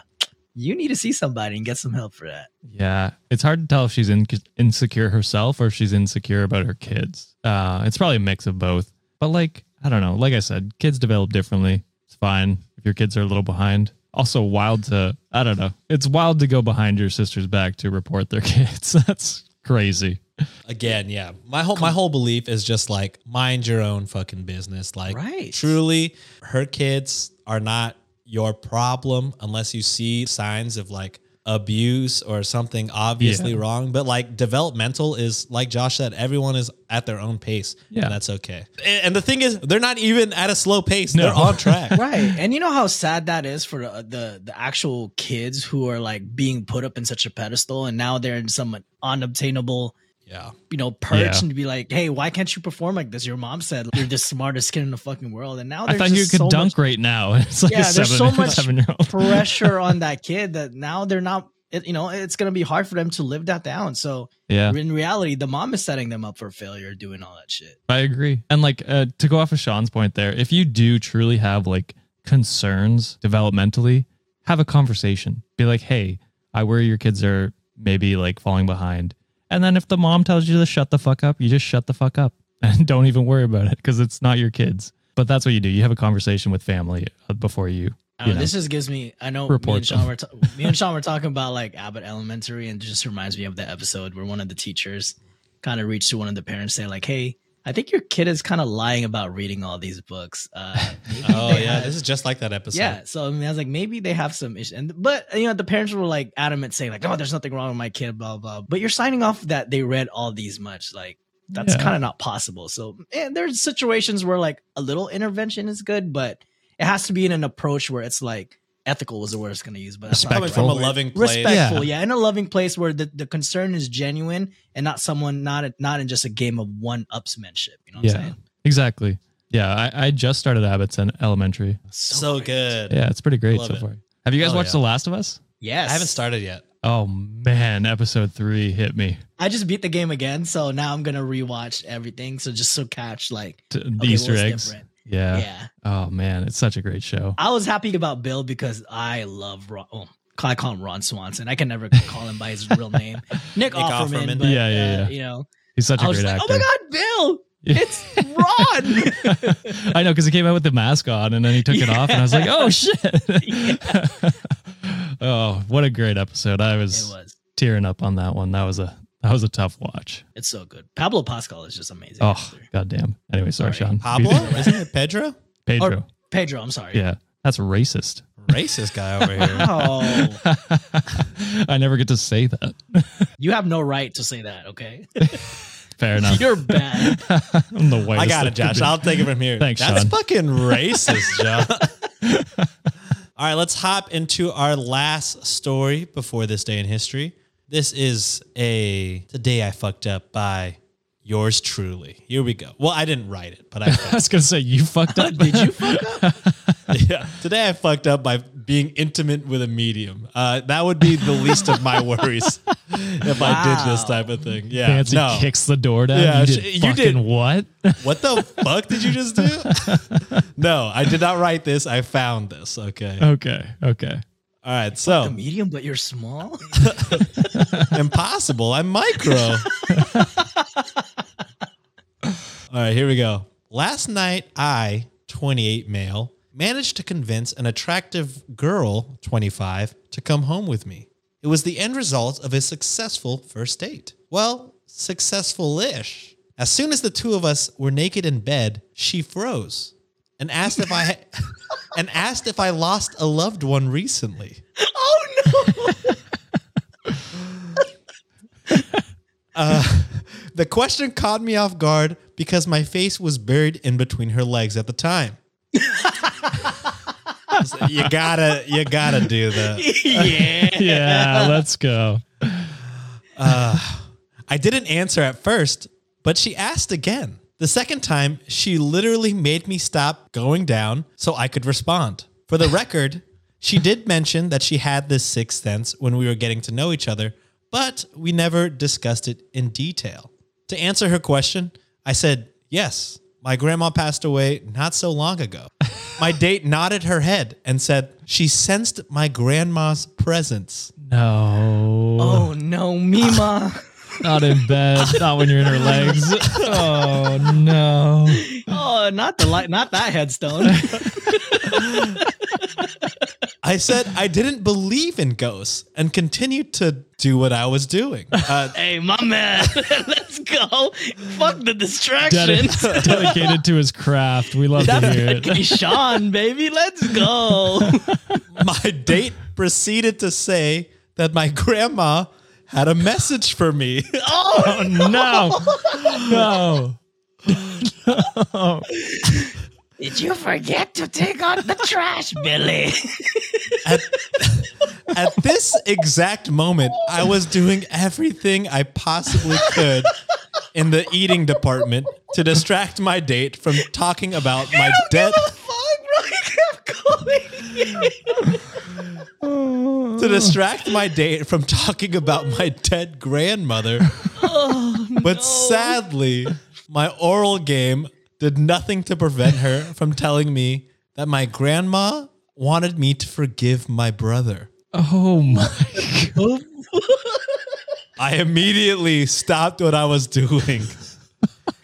you need to see somebody and get some help for that. Yeah, it's hard to tell if she's in, insecure herself or if she's insecure about her kids. Uh, it's probably a mix of both. But like, I don't know. Like I said, kids develop differently. It's fine if your kids are a little behind. Also, wild to I don't know. It's wild to go behind your sister's back to report their kids. That's crazy. Again, yeah. My whole my whole belief is just like mind your own fucking business. Like Right. truly her kids are not your problem unless you see signs of like abuse or something obviously Yeah. wrong. But like developmental is like Josh said, everyone is at their own pace. Yeah. And that's okay. And, and the thing is, they're not even at a slow pace. No. They're on track. right and you know how sad that is for the, the the actual kids who are like being put up in such a pedestal and now they're in some unobtainable Yeah. you know perch Yeah. and be like hey why can't you perform like this your mom said you're the smartest kid in the fucking world and now I thought you could so dunk much right now. It's like Yeah, a there's seven, so much year old. pressure on that kid that now they're not it, you know it's going to be hard for them to live that down so Yeah. in reality the mom is setting them up for failure doing all that shit I agree. And like uh, to go off of Sean's point there, if you do truly have like concerns developmentally, have a conversation. Be like, hey, I worry your kids are maybe like falling behind. And then if the mom tells you to shut the fuck up, you just shut the fuck up and don't even worry about it because it's not your kids. But that's what you do. You have a conversation with family uh, before you. You know, know. this just gives me. I know me and Sean them. were ta- me and Sean were talking about like Abbott Elementary, and it just reminds me of the episode where one of the teachers kind of reached to one of the parents, saying like, "Hey, I think your kid is kind of lying about reading all these books. Uh, Oh, yeah. This is just like that episode. Yeah, so I mean, I was like, maybe they have some issue, and but you know, the parents were like adamant, saying like, "Oh, there's nothing wrong with my kid," blah blah. But you're signing off that they read all these much, like that's Yeah. kind of not possible. So and there's situations where like a little intervention is good, but it has to be in an approach where it's like ethical was the word it's going to use, but that's Coming from a word. loving place. respectful, Yeah. yeah. in a loving place where the, the concern is genuine and not someone not not in just a game of one upsmanship. You know what I'm Yeah, saying? exactly. Yeah, I, I just started Abbott's in elementary. So great. good. Yeah, it's pretty great Love so it. far. Have you guys Oh, watched yeah. The Last of Us? Yes, I haven't started yet. Oh man, episode three hit me. I just beat the game again, so now I'm gonna rewatch everything. So just so catch like the Okay, Easter eggs. different? Yeah. yeah. Oh man, it's such a great show. I was happy about Bill because I love Ron. Oh, I call him Ron Swanson. I can never call him by his real name, Nick, Offerman. Offerman. But, Yeah, yeah, uh, yeah. You know, He's such I a was great just like, actor. oh my god, Bill, it's Ron. I know because he came out with the mask on and then he took it off, and I was like, oh shit. oh, what a great episode! I was, was. tearing up on that one. That was a that was a tough watch. It's so good. Pablo Pascal is just amazing. Oh actor. goddamn. Anyway, sorry, Sorry. Sean. Pablo? Isn't it Pedro? Pedro. Or Pedro, I'm sorry. yeah, that's racist. Racist guy over here. Oh, I never get to say that. you have no right to say that. Okay, Fair enough. you're bad. I'm the whitest. I got it, that could Josh. I'll take it from here. Thanks, That's Sean. fucking racist, John. All right, let's hop into our last story before this day in history. This is a Today I Fucked Up by yours truly. Here we go. Well, I didn't write it, but I I was gonna say you fucked up. Did you fuck up? yeah. Today I fucked up by being intimate with a medium. Uh, that would be the least of my worries if I did this type of thing. Yeah. Fancy no. kicks the door down. Yeah, you did you did- what? What the fuck did you just do? no, I did not write this. I found this. Okay. okay, okay. All right. So medium, but you're small. impossible. I'm micro. All right. Here we go. Last night, I, 28 male, managed to convince an attractive girl, 25, to come home with me. It was the end result of a successful first date. Well, successful ish. As soon as the two of us were naked in bed, she froze and asked if I and asked if I lost a loved one recently. oh no! Uh, the question caught me off guard because my face was buried in between her legs at the time. you gotta, you gotta do that. yeah. Yeah, let's go. Uh, I didn't answer at first, but she asked again. The second time, she literally made me stop going down so I could respond. For the record, she did mention that she had this sixth sense when we were getting to know each other, but we never discussed it in detail. To answer her question, I said, Yes, my grandma passed away not so long ago. My date nodded her head and said she sensed my grandma's presence. No, Oh no, Mima. not in bed. not when you're in her legs. Oh no. oh, not the light, not that headstone. I said I didn't believe in ghosts and continued to do what I was doing. Uh, hey, my man, let's go. Fuck the distraction. Dedi- dedicated to his craft. We love to hear it. Hey, Sean, baby, let's go. my date proceeded to say that my grandma had a message for me. Oh, oh no, no. Did you forget to take out the trash, Billy? At, at this exact moment, I was doing everything I possibly could in the eating department to distract my date from talking about my debt. Fuck, bro. You kept dead to oh. distract my date from talking about my dead grandmother. but oh, sadly, my oral game did nothing to prevent her from telling me that my grandma wanted me to forgive my brother. Oh my. God. I immediately stopped what I was doing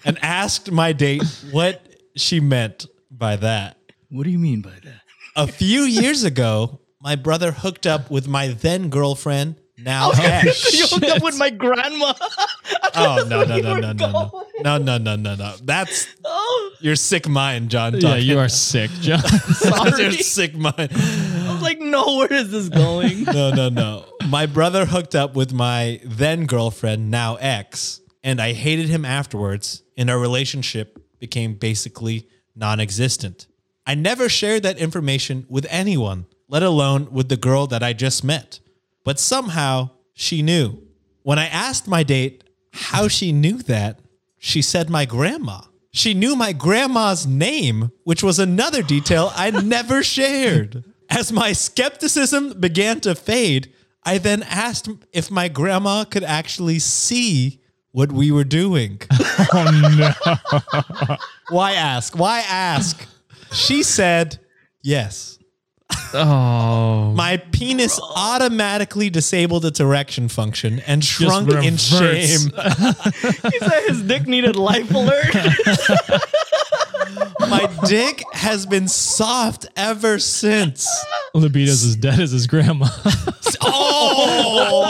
and asked my date what she meant by that. What do you mean by that? A few years ago, my brother hooked up with my then girlfriend now ex. you hooked up with my grandma. Oh no no no no no no no no no no no. That's oh, your sick mind, John. Yeah, you are sick, John. That's your sick mind. I was like, no, where is this going? No no no. My brother hooked up with my then girlfriend, now ex, and I hated him afterwards. And our relationship became basically non-existent. I never shared that information with anyone, let alone with the girl that I just met. But somehow she knew. When I asked my date how she knew that, she said my grandma. She knew my grandma's name, which was another detail I never shared. As my skepticism began to fade, I then asked if my grandma could actually see what we were doing. Oh no. Why ask? Why ask? She said yes. Oh, My penis automatically disabled its erection function and shrunk in reverse. shame. he said his dick needed life alert. My dick has been soft ever since. libido's as dead as his grandma.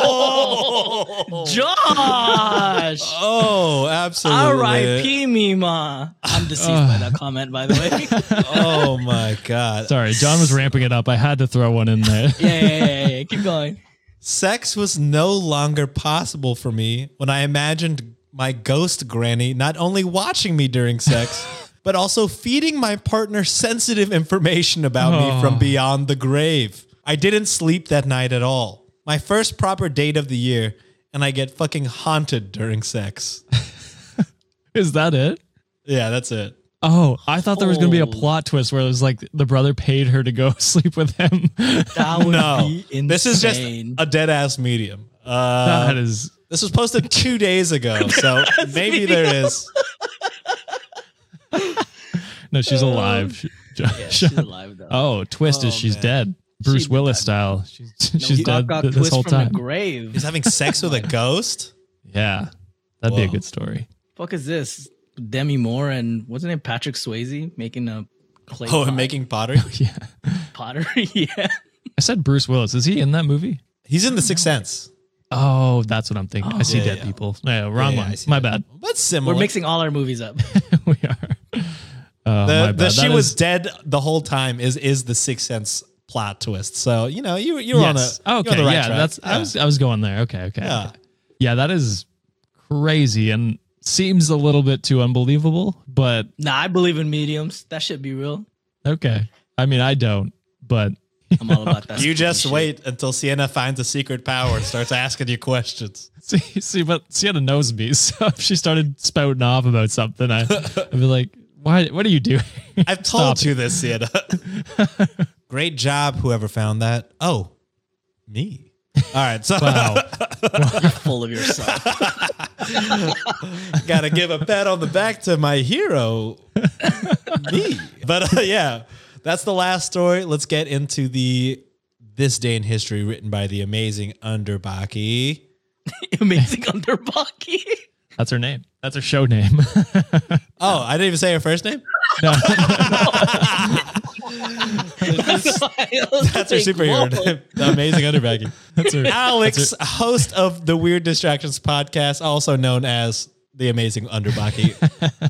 Oh, Josh. oh, absolutely. R.I.P. Mima. I'm deceived by that comment, by the way. Oh my god. Sorry, John was ramping it up. I had to throw one in there. yeah, yeah, yeah, yeah. Keep going. Sex was no longer possible for me when I imagined my ghost granny not only watching me during sex, but also feeding my partner sensitive information about me from beyond the grave. I didn't sleep that night at all. My first proper date of the year, and I get fucking haunted during sex. Is that it? Yeah, that's it. Oh, I thought there was going to be a plot twist where it was like the brother paid her to go sleep with him. That would No, be insane. this is just a dead ass medium. Uh, that is this was posted two days ago, so maybe there is. No, she's um, alive. She- Yeah, she's alive though. oh, twist is Oh, she's man. dead. Bruce She'd Willis dead. style. She's No, she's dead got this twist whole from time. the grave. He's having sex with a ghost. Yeah, that'd be a good story. Fuck is this? Demi Moore and wasn't it Patrick Swayze making a clay Oh, pot- and making pottery. Yeah, pottery? yeah. I said Bruce Willis. Is he in that movie? He's in the Sixth Sense. Oh, that's what I'm thinking. Oh. I see Yeah, dead yeah. people. Yeah, wrong Yeah, I one. My that. bad. But similar. We're mixing all our movies up. we are. Uh, the, the she That was dead the whole time is is the Sixth Sense plot twist. So you know you you're on a Yes. you're okay. on the right yeah, track. that's. I was. I was going there. Okay. Okay. Yeah. okay. Yeah, that is crazy and seems a little bit too unbelievable, but nah, I believe in mediums. That should be real. okay. I mean, I don't, but I'm all about that. You just shit. wait until Sienna finds a secret power and starts asking you questions. see, see, but Sienna knows me, so if she started spouting off about something, I, I'd be like, "Why? What are you doing?" I've told Stop you this, Sienna. Great job, whoever found that. Oh, me. All right, so Wow. You're full of yourself. gotta give a pat on the back to my hero, me. But uh, yeah, that's the last story. Let's get into the this day in history, written by the amazing Underbaki. Amazing Underbaki. That's her name. That's her show name. Oh, I didn't even say her first name. That's her superhero name. The amazing Underbaki. That's her. Alex, host of the Weird Distractions podcast, also known as the amazing Underbaki.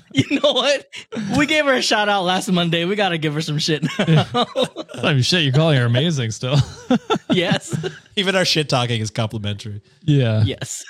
You know what? We gave her a shout out last Monday. We gotta give her some shit now. I mean, shit, you're calling her amazing still. yes. Even our shit talking is complimentary. yeah. Yes.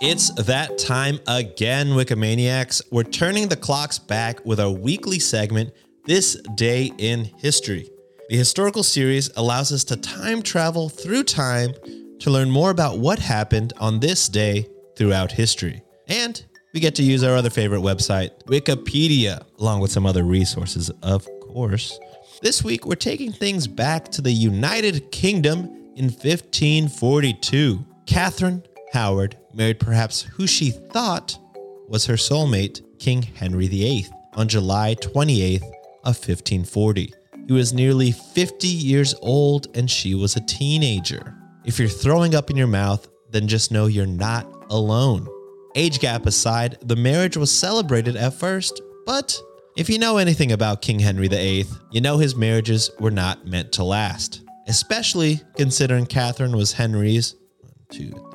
It's that time again, Wikimaniacs. We're turning the clocks back with our weekly segment, This Day in History. The historical series allows us to time travel through time to learn more about what happened on this day throughout history. And we get to use our other favorite website, Wikipedia, along with some other resources, of course. This week, we're taking things back to the United Kingdom in 1542. Catherine Howard married perhaps who she thought was her soulmate, King Henry VIII, on July 28th of 1540. He was nearly 50 years old and she was a teenager. If you're throwing up in your mouth, then just know you're not alone. Age gap aside, the marriage was celebrated at first, but if you know anything about King Henry VIII, you know his marriages were not meant to last, especially considering Catherine was Henry's one, two,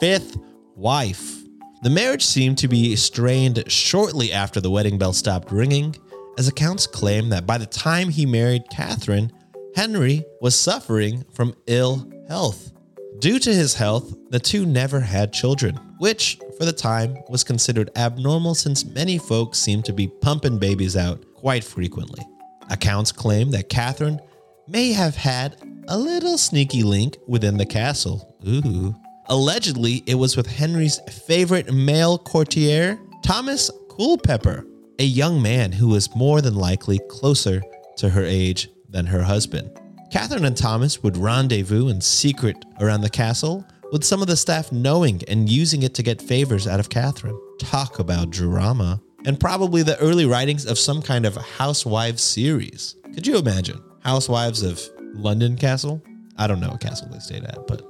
fifth wife. The marriage seemed to be strained shortly after the wedding bell stopped ringing, as accounts claim that by the time he married Catherine, Henry was suffering from ill health. Due to his health, the two never had children, which, for the time, was considered abnormal since many folks seemed to be pumping babies out quite frequently. Accounts claim that Catherine may have had a little sneaky link within the castle. Ooh. Allegedly, it was with Henry's favorite male courtier, Thomas Culpeper, a young man who was more than likely closer to her age than her husband. Catherine and Thomas would rendezvous in secret around the castle, with some of the staff knowing and using it to get favors out of Catherine. Talk about drama. And probably the early writings of some kind of housewives series. Could you imagine? Housewives of London Castle? I don't know what castle they stayed at, but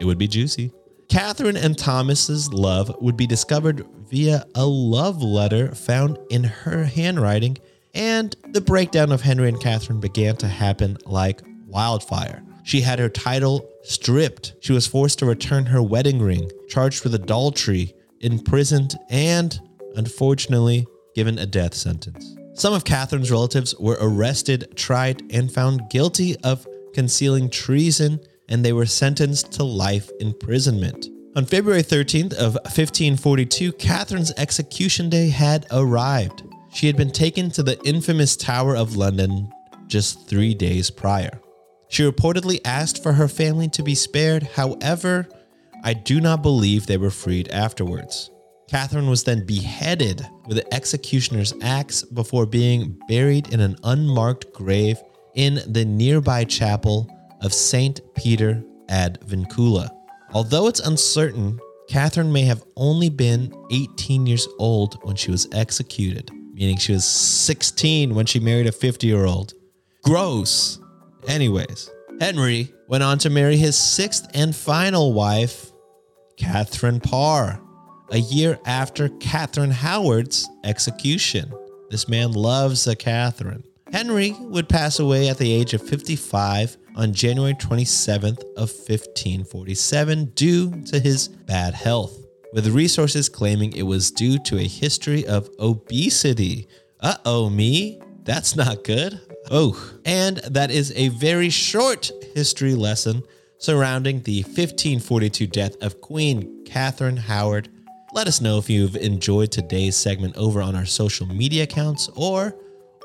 it would be juicy. Catherine and Thomas's love would be discovered via a love letter found in her handwriting, and the breakdown of Henry and Catherine began to happen like wildfire. She had her title stripped. She was forced to return her wedding ring, charged with adultery, imprisoned, and, unfortunately, given a death sentence. Some of Catherine's relatives were arrested, tried, and found guilty of concealing treason, and they were sentenced to life imprisonment. On February 13th of 1542, Catherine's execution day had arrived. She had been taken to the infamous Tower of London just three days prior. She reportedly asked for her family to be spared. However, I do not believe they were freed afterwards. Catherine was then beheaded with the executioner's axe before being buried in an unmarked grave in the nearby chapel of St. Peter ad Vincula. Although it's uncertain, Catherine may have only been 18 years old when she was executed, meaning she was 16 when she married a 50 year old. Gross. Anyways, Henry went on to marry his sixth and final wife, Catherine Parr, a year after Catherine Howard's execution. This man loves a Catherine. Henry would pass away at the age of 55 on January 27th of 1547 due to his bad health, with resources claiming it was due to a history of obesity. Uh-oh, me? That's not good. Oh, and that is a very short history lesson surrounding the 1542 death of Queen Catherine Howard. Let us know if you've enjoyed today's segment over on our social media accounts or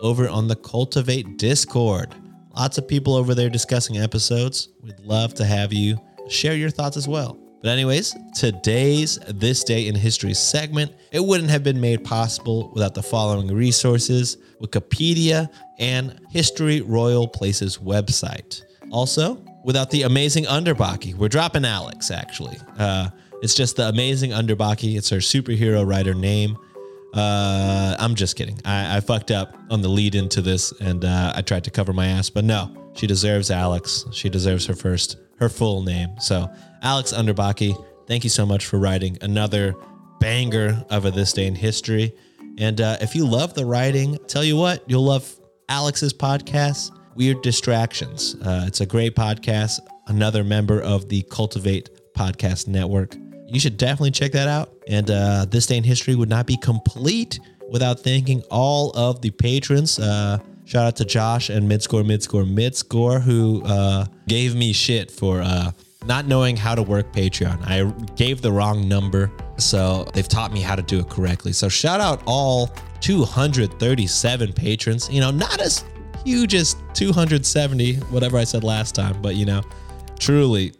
over on the Cultivate Discord. Lots of people over there discussing episodes. We'd love to have you share your thoughts as well. But, anyways, today's This Day in History segment, it wouldn't have been made possible without the following resources Wikipedia and History Royal Places website. Also, without the amazing Underbaki. We're dropping Alex, actually. Uh, it's just the amazing Underbaki. It's her superhero writer name. Uh, I'm just kidding. I, I fucked up on the lead into this, and uh, I tried to cover my ass, but no, she deserves Alex. She deserves her first, her full name. So, Alex Underbaki, thank you so much for writing another banger of a this day in history. And uh, if you love the writing, tell you what, you'll love Alex's podcast, Weird Distractions. Uh, it's a great podcast. Another member of the Cultivate Podcast Network you should definitely check that out. And uh, this day in history would not be complete without thanking all of the patrons. Uh, shout out to Josh and Midscore, Midscore, Midscore, who uh, gave me shit for uh, not knowing how to work Patreon. I gave the wrong number, so they've taught me how to do it correctly. So shout out all 237 patrons. You know, not as huge as 270, whatever I said last time, but you know, truly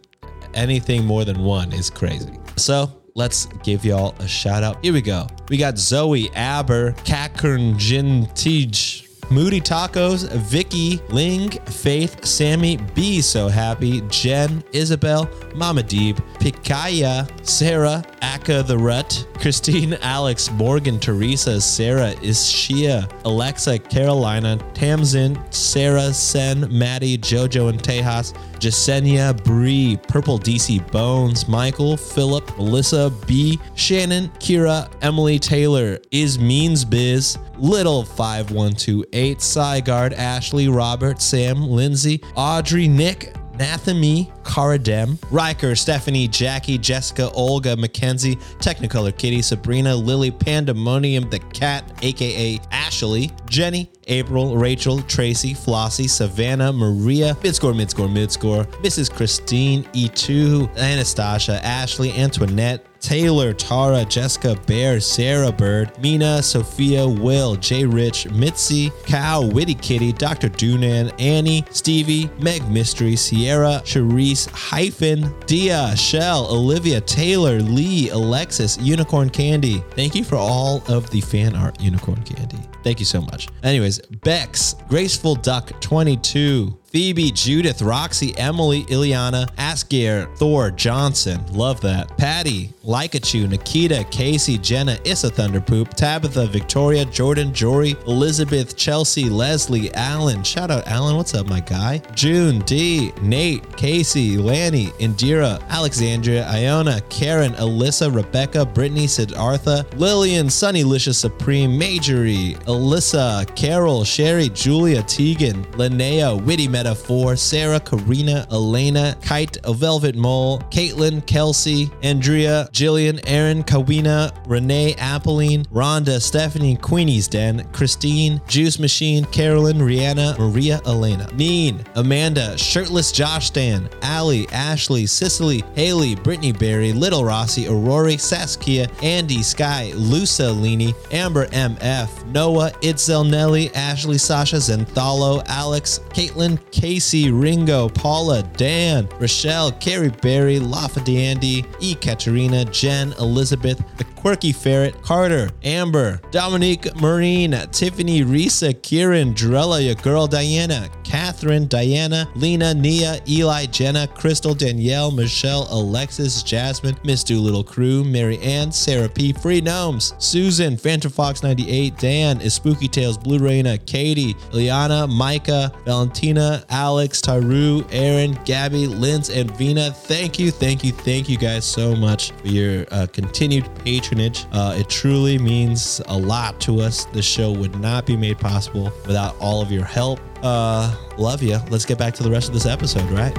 anything more than one is crazy. So let's give y'all a shout out. Here we go. We got Zoe Aber, Kakern Jin Tej. Moody Tacos, Vicky, Ling, Faith, Sammy, Be So Happy, Jen, Isabel, Mama Deeb, Pikaya, Sarah, Aka the Rut, Christine, Alex, Morgan, Teresa, Sarah, Ishia, Alexa, Carolina, Tamsin, Sarah, Sen, Maddie, Jojo, and Tejas, Jasenia, Bree, Purple DC Bones, Michael, Philip, Melissa, B, Shannon, Kira, Emily Taylor, Is Means Biz, Little 5128, Sygard, Ashley, Robert, Sam, Lindsay, Audrey, Nick, Nathamy, Cara Dem, Riker, Stephanie, Jackie, Jessica, Olga, Mackenzie, Technicolor Kitty, Sabrina, Lily, Pandemonium, the cat, aka Ashley, Jenny, April, Rachel, Tracy, Flossie, Savannah, Maria, Midscore, Midscore, Midscore, Mrs. Christine, E2, Anastasia, Ashley, Antoinette, Taylor, Tara, Jessica, Bear, Sarah Bird, Mina, Sophia, Will, Jay Rich, Mitzi, Cow, Witty Kitty, Dr. Doonan, Annie, Stevie, Meg Mystery, Sierra, Charisse, Hyphen, Dia, Shell, Olivia, Taylor, Lee, Alexis, Unicorn Candy. Thank you for all of the fan art, Unicorn Candy. Thank you so much. Anyways, Bex, Graceful Duck 22, Phoebe, Judith, Roxy, Emily, Ileana, Asker, Thor, Johnson, love that. Patty, Likachu, Nikita, Casey, Jenna, Issa Thunderpoop, Tabitha, Victoria, Jordan, Jory, Elizabeth, Chelsea, Leslie, Alan. Shout out Alan, what's up, my guy? June, D, Nate, Casey, Lanny, Indira, Alexandria, Iona, Karen, Alyssa, Rebecca, Brittany, Siddhartha, Lillian, Sunnylicious Supreme, Majorie, Alyssa, Carol, Sherry, Julia, Tegan, Linnea, Witty Metaphor, Sarah, Karina, Elena, Kite, A Velvet Mole, Caitlin, Kelsey, Andrea, Jillian, Aaron, Kawina, Renee, Appeline, Rhonda, Stephanie, Queenie's Den, Christine, Juice Machine, Carolyn, Rihanna, Maria Elena, Neen, Amanda, Shirtless Josh Stan, Allie, Ashley, Cicely, Haley, Brittany Berry, Little Rossi, Aurora, Saskia, Andy, Sky, Lusa Lini, Amber MF, Noah, Itzel Nelly, Ashley, Sasha, Zenthalo, Alex, Caitlin, Casey, Ringo, Paula, Dan, Rochelle, Carrie Berry, Lafa Dandy, E. Katerina, Jen, Elizabeth, The Quirky Ferret, Carter, Amber, Dominique, Marine, Tiffany, Risa, Kieran, Drella, your girl Diana, Catherine, Diana, Lena, Nia, Eli, Jenna, Crystal, Danielle, Michelle, Alexis, Jasmine, Miss Doolittle Crew, Mary Ann, Sarah P, Free Gnomes, Susan, Phantom Fox 98, Dan, is Spooky Tales, Blue Raina, Katie, Ileana, Micah, Valentina, Alex, Taru, Aaron, Gabby, Linz, and Vina. Thank you, thank you, thank you guys so much for your uh, continued patronage. Uh, it truly means a lot to us. The show would not be made possible without all of your help. Uh, love you. Let's get back to the rest of this episode, right?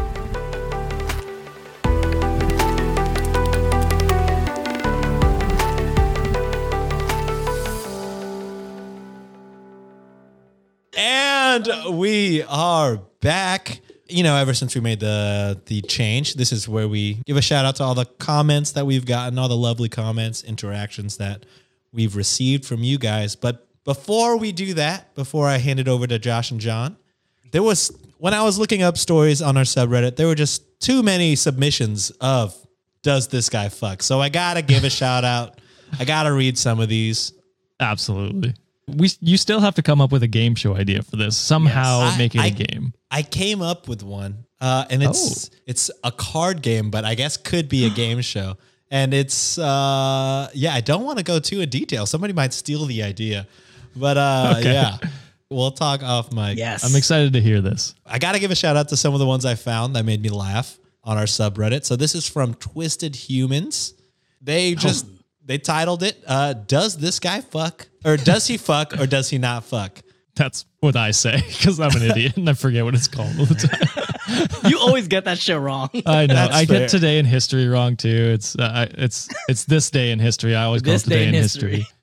And we are back. You know, ever since we made the the change, this is where we give a shout out to all the comments that we've gotten, all the lovely comments, interactions that we've received from you guys. But before we do that, before I hand it over to Josh and John, there was when I was looking up stories on our subreddit, there were just too many submissions of does this guy fuck? So I gotta give a shout out. I gotta read some of these. Absolutely. We you still have to come up with a game show idea for this. Somehow I- make it a I- game. I came up with one, uh, and it's it's a card game, but I guess could be a game show. And it's uh, yeah, I don't want to go too in detail. Somebody might steal the idea, but uh, Okay. yeah, we'll talk off mic. Yes. I'm excited to hear this. I got to give a shout out to some of the ones I found that made me laugh on our subreddit. So this is from Twisted Humans. They just they titled it uh, "Does this guy fuck or does he fuck or does he not fuck?" That's what I say because I'm an idiot and I forget what it's called all the time. you always get that shit wrong. I know. That's I fair. get today in history wrong too. It's uh, it's it's this day in history. I always call it This today day in in history. history.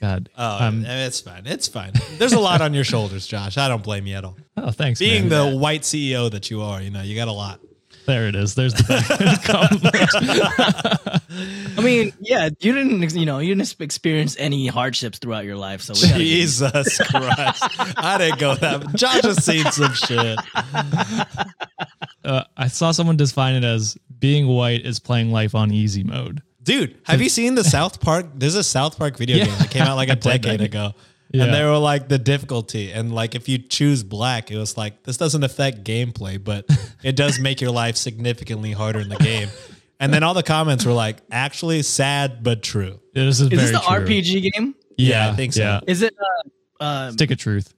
God. Oh, um, it's fine. It's fine. There's a lot on your shoulders, Josh. I don't blame you at all. oh, thanks. Being man. the white CEO that you are, you know, you got a lot. there it is. There's the I mean, yeah, you didn't, you know, you didn't experience any hardships throughout your life, so we gotta Jesus Christ. I didn't go that. Josh has seen some shit. uh, I saw someone define it as being white is playing life on easy mode. Dude, have you seen the South Park? There's a South Park video Yeah. game that came out like a decade ago. Yeah. And they were like the difficulty. And like if you choose black, it was like this doesn't affect gameplay, but it does make your life significantly harder in the game. And then all the comments were like, actually sad but true. This is, Is this the true. RPG game? Yeah, I think so. Yeah. Is it? Uh, uh, Stick of Truth.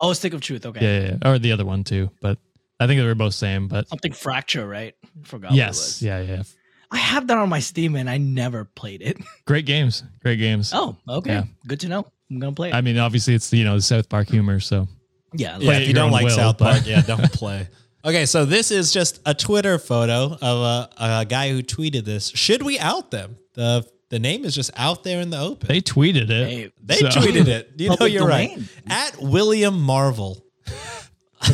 oh, Stick of Truth. Okay. Yeah, yeah, yeah. Or the other one too. But I think they were both same. But Something Fracture, right? Forgot. What it yes, was. yeah, yeah. I have that on my Steam and I never played it. Great games. Great games. Oh, okay. Yeah. Good to know. I'm gonna play it. I mean, obviously it's the you know the South Park humor. So yeah. Yeah, if you don't like will, South Park, yeah, don't play. Okay, so this is just a Twitter photo of a, a guy who tweeted this. Should we out them? The the name is just out there in the open. they tweeted it. Hey, They So- tweeted it. You know, you're right. At William Marvel.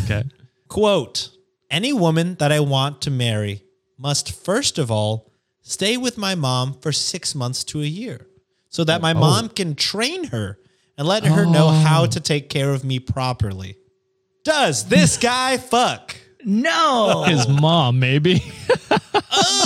Okay. Quote Any woman that I want to marry must first of all stay with my mom for six months to a year so that my oh. mom can train her and let her know oh. how to take care of me properly. Does this guy fuck? no. His mom, maybe.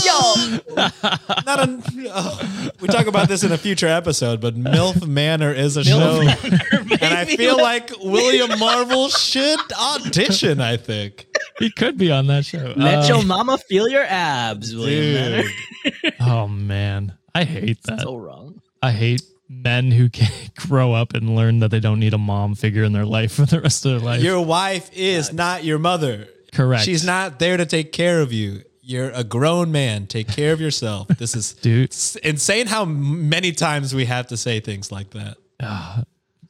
Yo. Not a, oh, we talk about this in a future episode, but MILF Manor is a show. and I feel like William Marvel should audition, I think. He could be on that show. Let Uh, your mama feel your abs, William Dude. oh man, I hate that. So wrong. I hate men who can grow up and learn that they don't need a mom figure in their life for the rest of their life. Your wife is not your mother. Correct. She's not there to take care of you. You're a grown man. Take care of yourself. This is Dude. insane how many times we have to say things like that.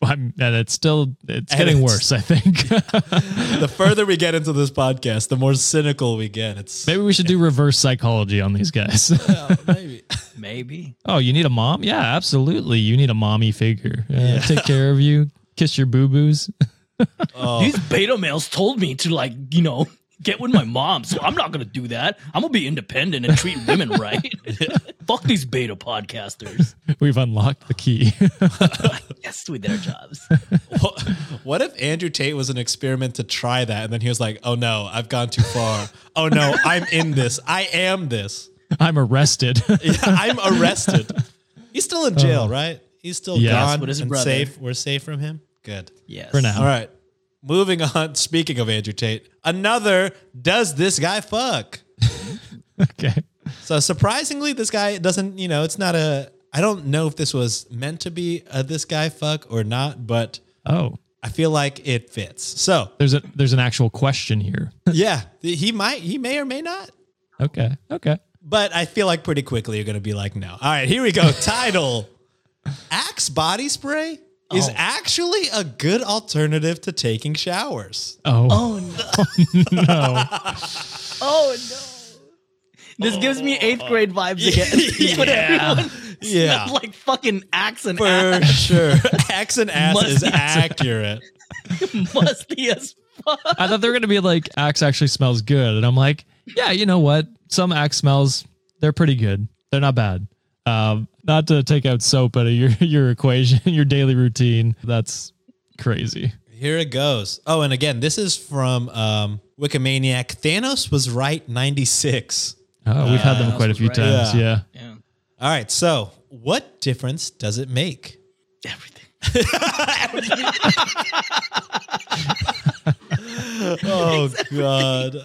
I'm, and it's still it's And getting it's- worse. I think The further we get into this podcast, the more cynical we get. It's maybe we should do reverse psychology on these guys. maybe. Maybe. oh, you need a mom? Yeah, absolutely. You need a mommy figure. Yeah, Take care of you. Kiss your boo boos. Oh. These beta males told me to like, you know, get with my mom, so I'm not gonna do that. I'm gonna be independent and treat women right. Fuck these beta podcasters. We've unlocked the key. Yes, we did our jobs. What- What if Andrew Tate was an experiment to try that, and then he was like, "Oh no, I've gone too far. Oh no, I'm in this. I am this. I'm arrested. Yeah, I'm arrested. He's still in jail, oh. right? He's still Yes. gone With his and brother. safe. We're safe from him. Good. Yes. For now. All right. Moving on. Speaking of Andrew Tate, another does this guy fuck? okay. So surprisingly, this guy doesn't. You know, it's not a. I don't know if this was meant to be a this guy fuck or not, but Oh, I feel like it fits. So there's a there's an actual question here. yeah, he might. He may or may not. okay. Okay. But I feel like pretty quickly you're going to be like, no. All right, here we go. Title Axe body spray is Oh. actually a good alternative to taking showers. Oh, Oh no. Oh, no. Oh no. This gives me eighth oh. grade vibes again. But everyone Yeah. smells like fucking axe and For ass. sure. Axe and ass is accurate. musty as fuck. I thought they were gonna be like Axe actually smells good, and I'm like, yeah, you know what? Some Axe smells they're pretty good. They're not bad. Um, not to take out soap out of your your equation, your daily routine. That's crazy. Here it goes. Oh, and again, this is from um, Wikimaniac. Thanos was right 96. Oh, we've had them Uh, quite a few right. times. Yeah. Yeah. Yeah. All right, so what difference does it make? Everything. Oh god.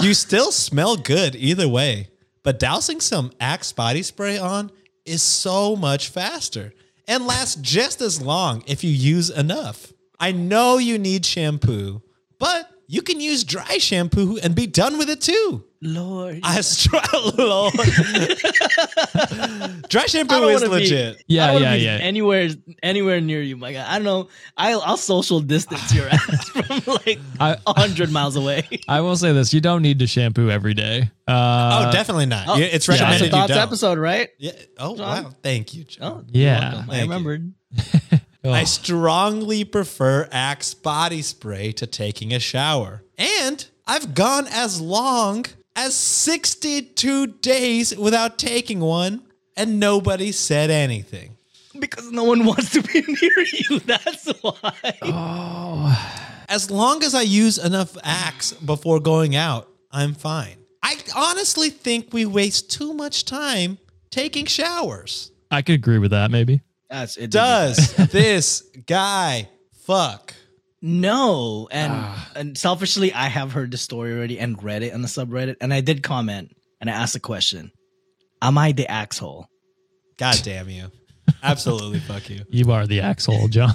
You still smell good either way, but dousing some Axe body spray on is so much faster and lasts just as long if you use enough. I know you need shampoo, but you can use dry shampoo and be done with it too. Lord. I try, Lord. dry shampoo is wanna be- legit. Yeah, I don't wanna yeah, yeah. Anywhere, anywhere near you, my God. I don't know. I'll, I'll social distance your ass from like I- a hundred miles away. I will say this: you don't need to shampoo every day. Uh, oh, definitely not. Oh, Yeah, it's yeah. recommended That's a you thoughts don't. episode, right? Yeah. Oh John? wow! Thank you, John. Oh, Yeah. I you. remembered. I strongly prefer Axe body spray to taking a shower. And I've gone as long as 62 days without taking one, and nobody said anything. Because no one wants to be near you. That's why. Oh. As long as I use enough Axe before going out, I'm fine. I honestly think we waste too much time taking showers. I could agree with that. Maybe. That's it. Does this guy fuck? No, and ah. and selfishly, I have heard the story already and read it on the subreddit, and I did comment and I asked the question: Am I the axhole? God damn you. Absolutely fuck you. You are the axhole, John.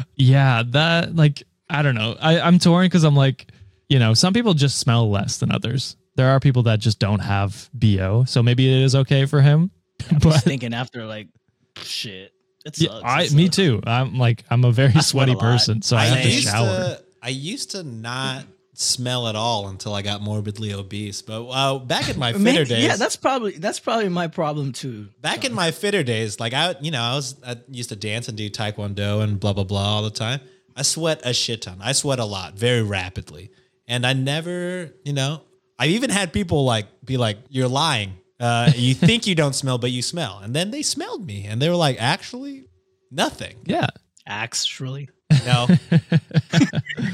yeah, that like I don't know. I, I'm torn because I'm like, you know, some people just smell less than others. There are people that just don't have BO, so maybe it is okay for him. I was But thinking after like, shit, it yeah. I, It me too. I'm like I'm a very sweat sweaty a person, so I, have to shower. to I used to not smell at all until I got morbidly obese. But uh, back in my fitter Maybe- days, Yeah, that's probably that's probably my problem too. back in my fitter days, like I, you know, I was I used to dance and do taekwondo and blah blah blah all the time. I sweat a shit ton. I sweat a lot, very rapidly, and I never, you know, I even had people like be like, "You're lying. Uh, you think you don't smell, but you smell." And then they smelled me, and they were like, "Actually, nothing." yeah, Actually, No.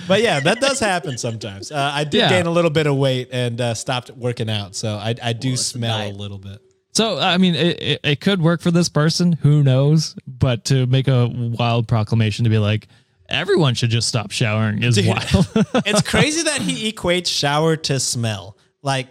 but yeah, that does happen sometimes. Uh, I did Yeah. gain a little bit of weight and uh, stopped working out, so I, I do Well, it's a smell a little bit. So I mean, it, it, it could work for this person. Who knows? But to make a wild proclamation to be like, everyone should just stop showering is Dude. wild. it's crazy that he equates shower to smell. Like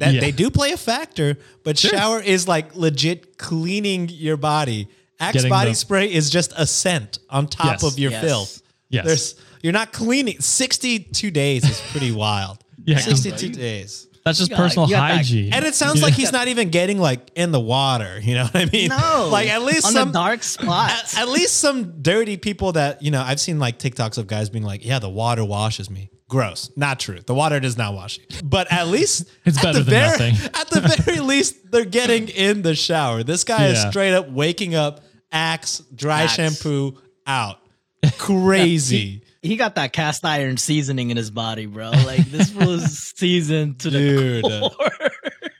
that Yeah. they do play a factor, but Sure. shower is like legit cleaning your body. Axe Getting body the- spray is just a scent on top Yes. of your Yes. filth. Yes. There's you're not cleaning 62 days is pretty wild. Yeah, 'cause 62 days. That's just got- personal you that- hygiene. And it sounds like he's not even getting like in the water. You know what I mean? no, Like at least on some the dark at, spots. at least some dirty people that you know. I've seen like TikToks of guys being like, "Yeah, the water washes me." Gross. Not true. The water does not wash you. But at least It's at better the than very, nothing. At the very least, they're getting in the shower. This guy is straight up waking up, axe, dry Axe. shampoo out. Crazy. he got that cast iron seasoning in his body, bro. Like this was seasoned to the Dude. core.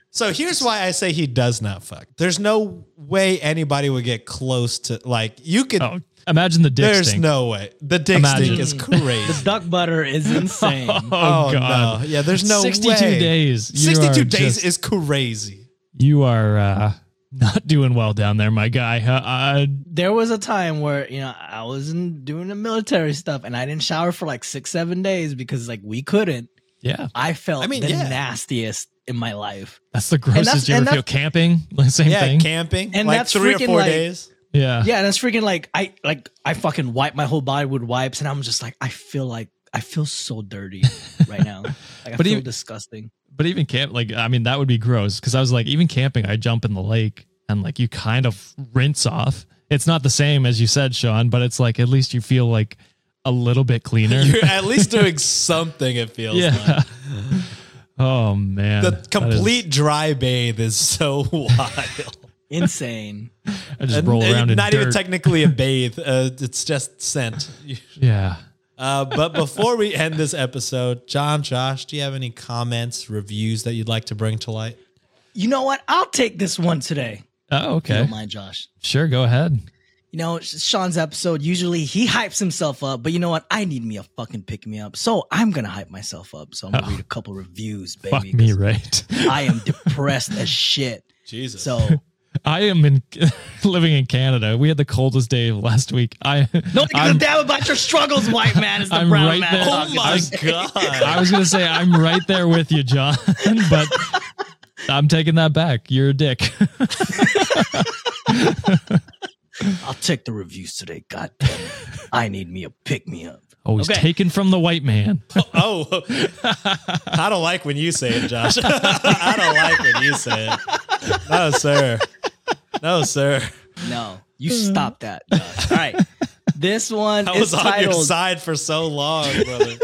So here's why I say he does not fuck. There's no way anybody would get close to like you could. oh, imagine the dick there's stink. no way. The dick Imagine. stink is crazy. the duck butter is insane. Oh, Oh, god. no! Yeah, there's no 62 way. days. You 62 days just- is crazy. You are uh, not doing well down there, my guy. Uh, there was a time where you know I was in doing the military stuff and I didn't shower for like six, seven days because like we couldn't. yeah, I felt I mean, the yeah. nastiest in my life. that's the grossest. you and ever feel that's- camping? Like, Same yeah, thing. camping And like that's three or freaking, four like- days. Yeah. Yeah, and it's freaking like I like I fucking wipe my whole body with wipes, and I'm just like I feel like I feel so dirty right now. Like I But feel even- disgusting. But even camp, like, I mean, that would be gross because I was like, even camping, I jump in the lake and like you kind of rinse off. It's not the same as you said, Sean, but it's like at least you feel like a little bit cleaner. You're at least doing something. It feels yeah. like oh man. the That is- complete dry bathe is so wild. Insane. I just roll and around in not even technically a bathe. Uh, it's just scent. yeah. Uh, but before we end this episode, John, Josh, do you have any comments, reviews that you'd like to bring to light? You know what? I'll take this one today. Oh, If you okay. don't mind, Josh. Sure. Go ahead. You know, Sean's episode, usually he hypes himself up, but you know what? I need me a fucking pick me up. So I'm going to hype myself up. So I'm going to read a couple reviews, baby. Oh. Fuck me, 'cause right? I am depressed as shit. Jesus. So I am in living in Canada. We had the coldest day of last week. I don't give a I'm- damn about your struggles, white man. Is the I'm brown right man there. oh talking. my I- god! I was gonna say I'm right there with you, John, but I'm taking that back. You're a dick. I'll take the reviews today. God damn it. I need me a pick me up. Oh, Always Okay. taken from the white man. Oh, oh, I don't like when you say it, Josh. I don't like when you say it. No, sir. No, sir. No, you stop that. Josh. All right. This one I is was on your titled. side for so long, brother.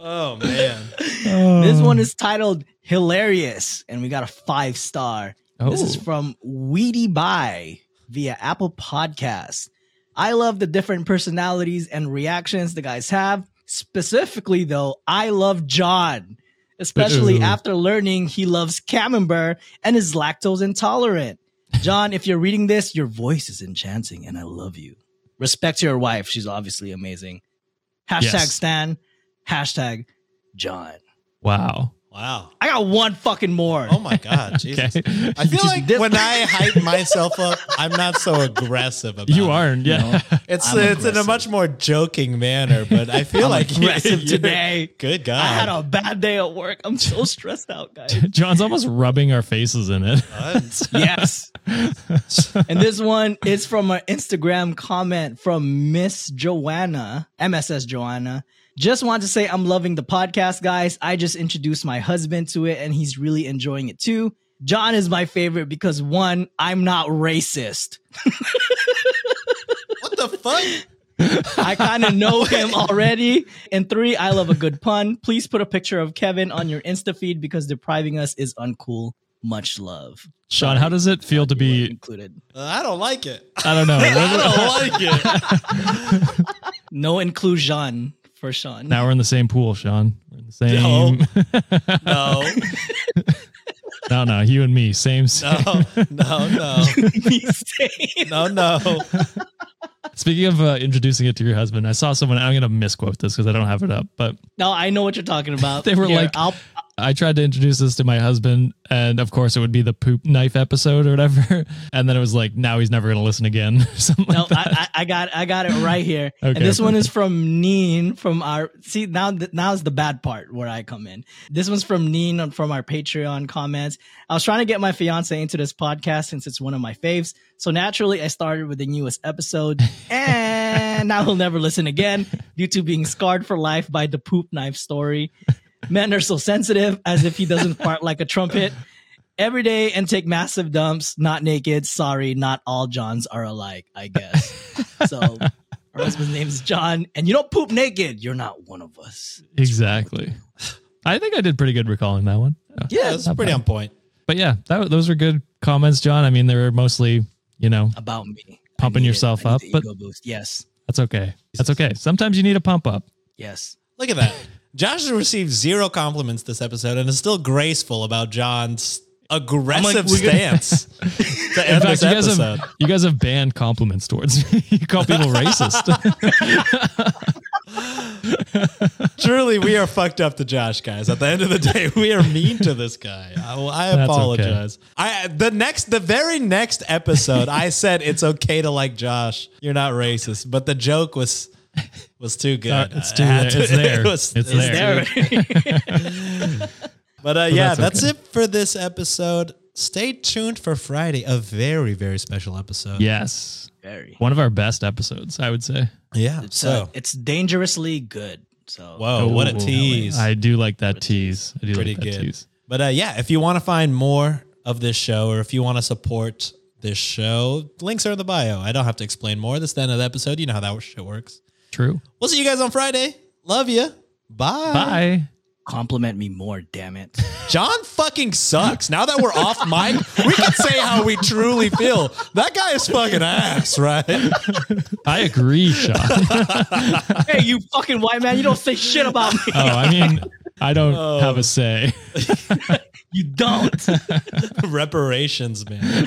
oh man. This one is titled Hilarious, and we got a five star. This is Oh. from Weedy Bye via Apple Podcast. I love the different personalities and reactions the guys have. Specifically, though, I love John, especially after learning he loves camembert and is lactose intolerant. John, if you're reading this, your voice is enchanting, and I love you. Respect to your wife; she's obviously amazing. Hashtag Yes. Stan. Hashtag John. Wow. Wow. I got one fucking more. Oh my god, Jesus! Okay. I feel like This- when I hype myself up, I'm not so aggressive about You it. aren't, yeah. It's I'm it's in a aggressive. much more joking manner, but I feel like aggressive you're- today. Good God! I had a bad day at work. I'm so stressed out, guys. John's almost rubbing our faces in it. yes. and this one is from an Instagram comment from Miss Joanna, MSS Joanna. Just want to say I'm loving the podcast, guys. I just introduced my husband to it and he's really enjoying it too. John is my favorite because one, I'm not racist. what the fuck? I kind of know him already. And three, I love a good pun. Please put a picture of Kevin on your Insta feed because depriving us is uncool. Much love. Sean, how does it feel to be? included? Uh, I don't like it. I don't know. I don't like it. No inclusion for Sean. now we're in the same pool, Sean. We're in the same. No, No, no, no, you and me, same. same. no, no, no, no, no. Speaking of uh, introducing it to your husband, I saw someone. I'm gonna misquote this because I don't have it up, but No, I know what you're talking about. They were Here, like- I'll, I tried to introduce this to my husband, and of course, it would be the poop knife episode or whatever. And then it was like, now he's never gonna listen again. Something no, like that. I, I I got, I got it right here. okay, and this one is from Neen from our. See now, now is the bad part where I come in. This one's from Neen from our Patreon comments. I was trying to get my fiance into this podcast since it's one of my faves. So naturally, I started with the newest episode, and now he'll never listen again due to being scarred for life by the poop knife story. Men are so sensitive, as if he doesn't fart like a trumpet. every day and take massive dumps, not naked. Sorry, not all Johns are alike, I guess. so her husband's name is John, and you don't poop naked. You're not one of us. exactly. I think I did pretty good recalling that one. Yeah, it's pretty on point. But yeah, that, those were good comments, John. I mean, they were mostly, you know, About me. Pumping need it. yourself up, but- boost. Yes. that's okay. That's okay. Sometimes you need a pump up. Yes. Look at that. Josh has received zero compliments this episode and is still graceful about John's aggressive we're stance to In end fact, this you guys episode. have you guys have banned compliments towards me. you call people racist. Truly, we are fucked up to Josh, guys. At the end of the day, we are mean to this guy. I, I apologize. I the next, the very next episode, I said it's okay to like Josh. You're not racist, but the joke was was too good. Uh, it's too had there. It's there. it was- It's it was there. There. But uh, yeah, that's that's, okay. it for this episode. Stay tuned for Friday, a very very special episode. yes. Very. One of our best episodes, I would say. yeah. It's, So, uh, it's dangerously good. So whoa, what a tease! I do like that tease. I do Pretty like that good. tease. But uh, yeah, if you want to find more of this show, or if you want to support this show, links are in the bio. I don't have to explain more. This is the end of the episode. You know how that shit works. True. We'll see you guys on Friday. Love you. Bye. Bye. compliment me more, damn it. John fucking sucks. Now that we're off mic, we can say how we truly feel. That guy is fucking ass, right? I agree, Sean. hey, you fucking white man, you don't say shit about me. oh, I mean, I don't Oh. have a say. You don't. Reparations, man.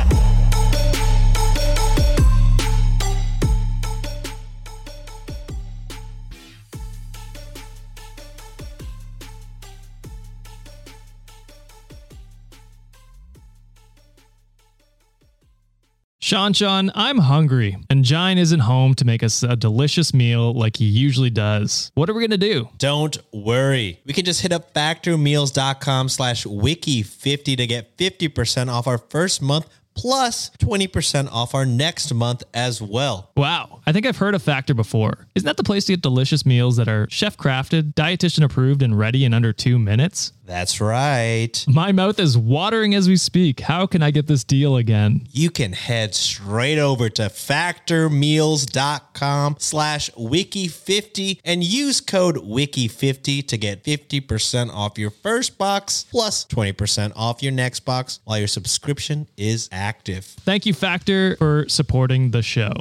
Sean, Sean, I'm hungry, and Jine isn't home to make us a delicious meal like he usually does. What are we gonna do? Don't worry. We can just hit up factormeals.com slash wiki50 to get 50% off our first month plus 20% off our next month as well. Wow, I think I've heard of Factor before. Isn't that the place to get delicious meals that are chef crafted, dietitian approved, and ready in under two minutes? That's right. My mouth is watering as we speak. How can I get this deal again? You can head straight over to factormeals.com slash wiki50 and use code wiki50 to get 50% off your first box plus 20% off your next box while your subscription is active. Thank you, Factor, for supporting the show.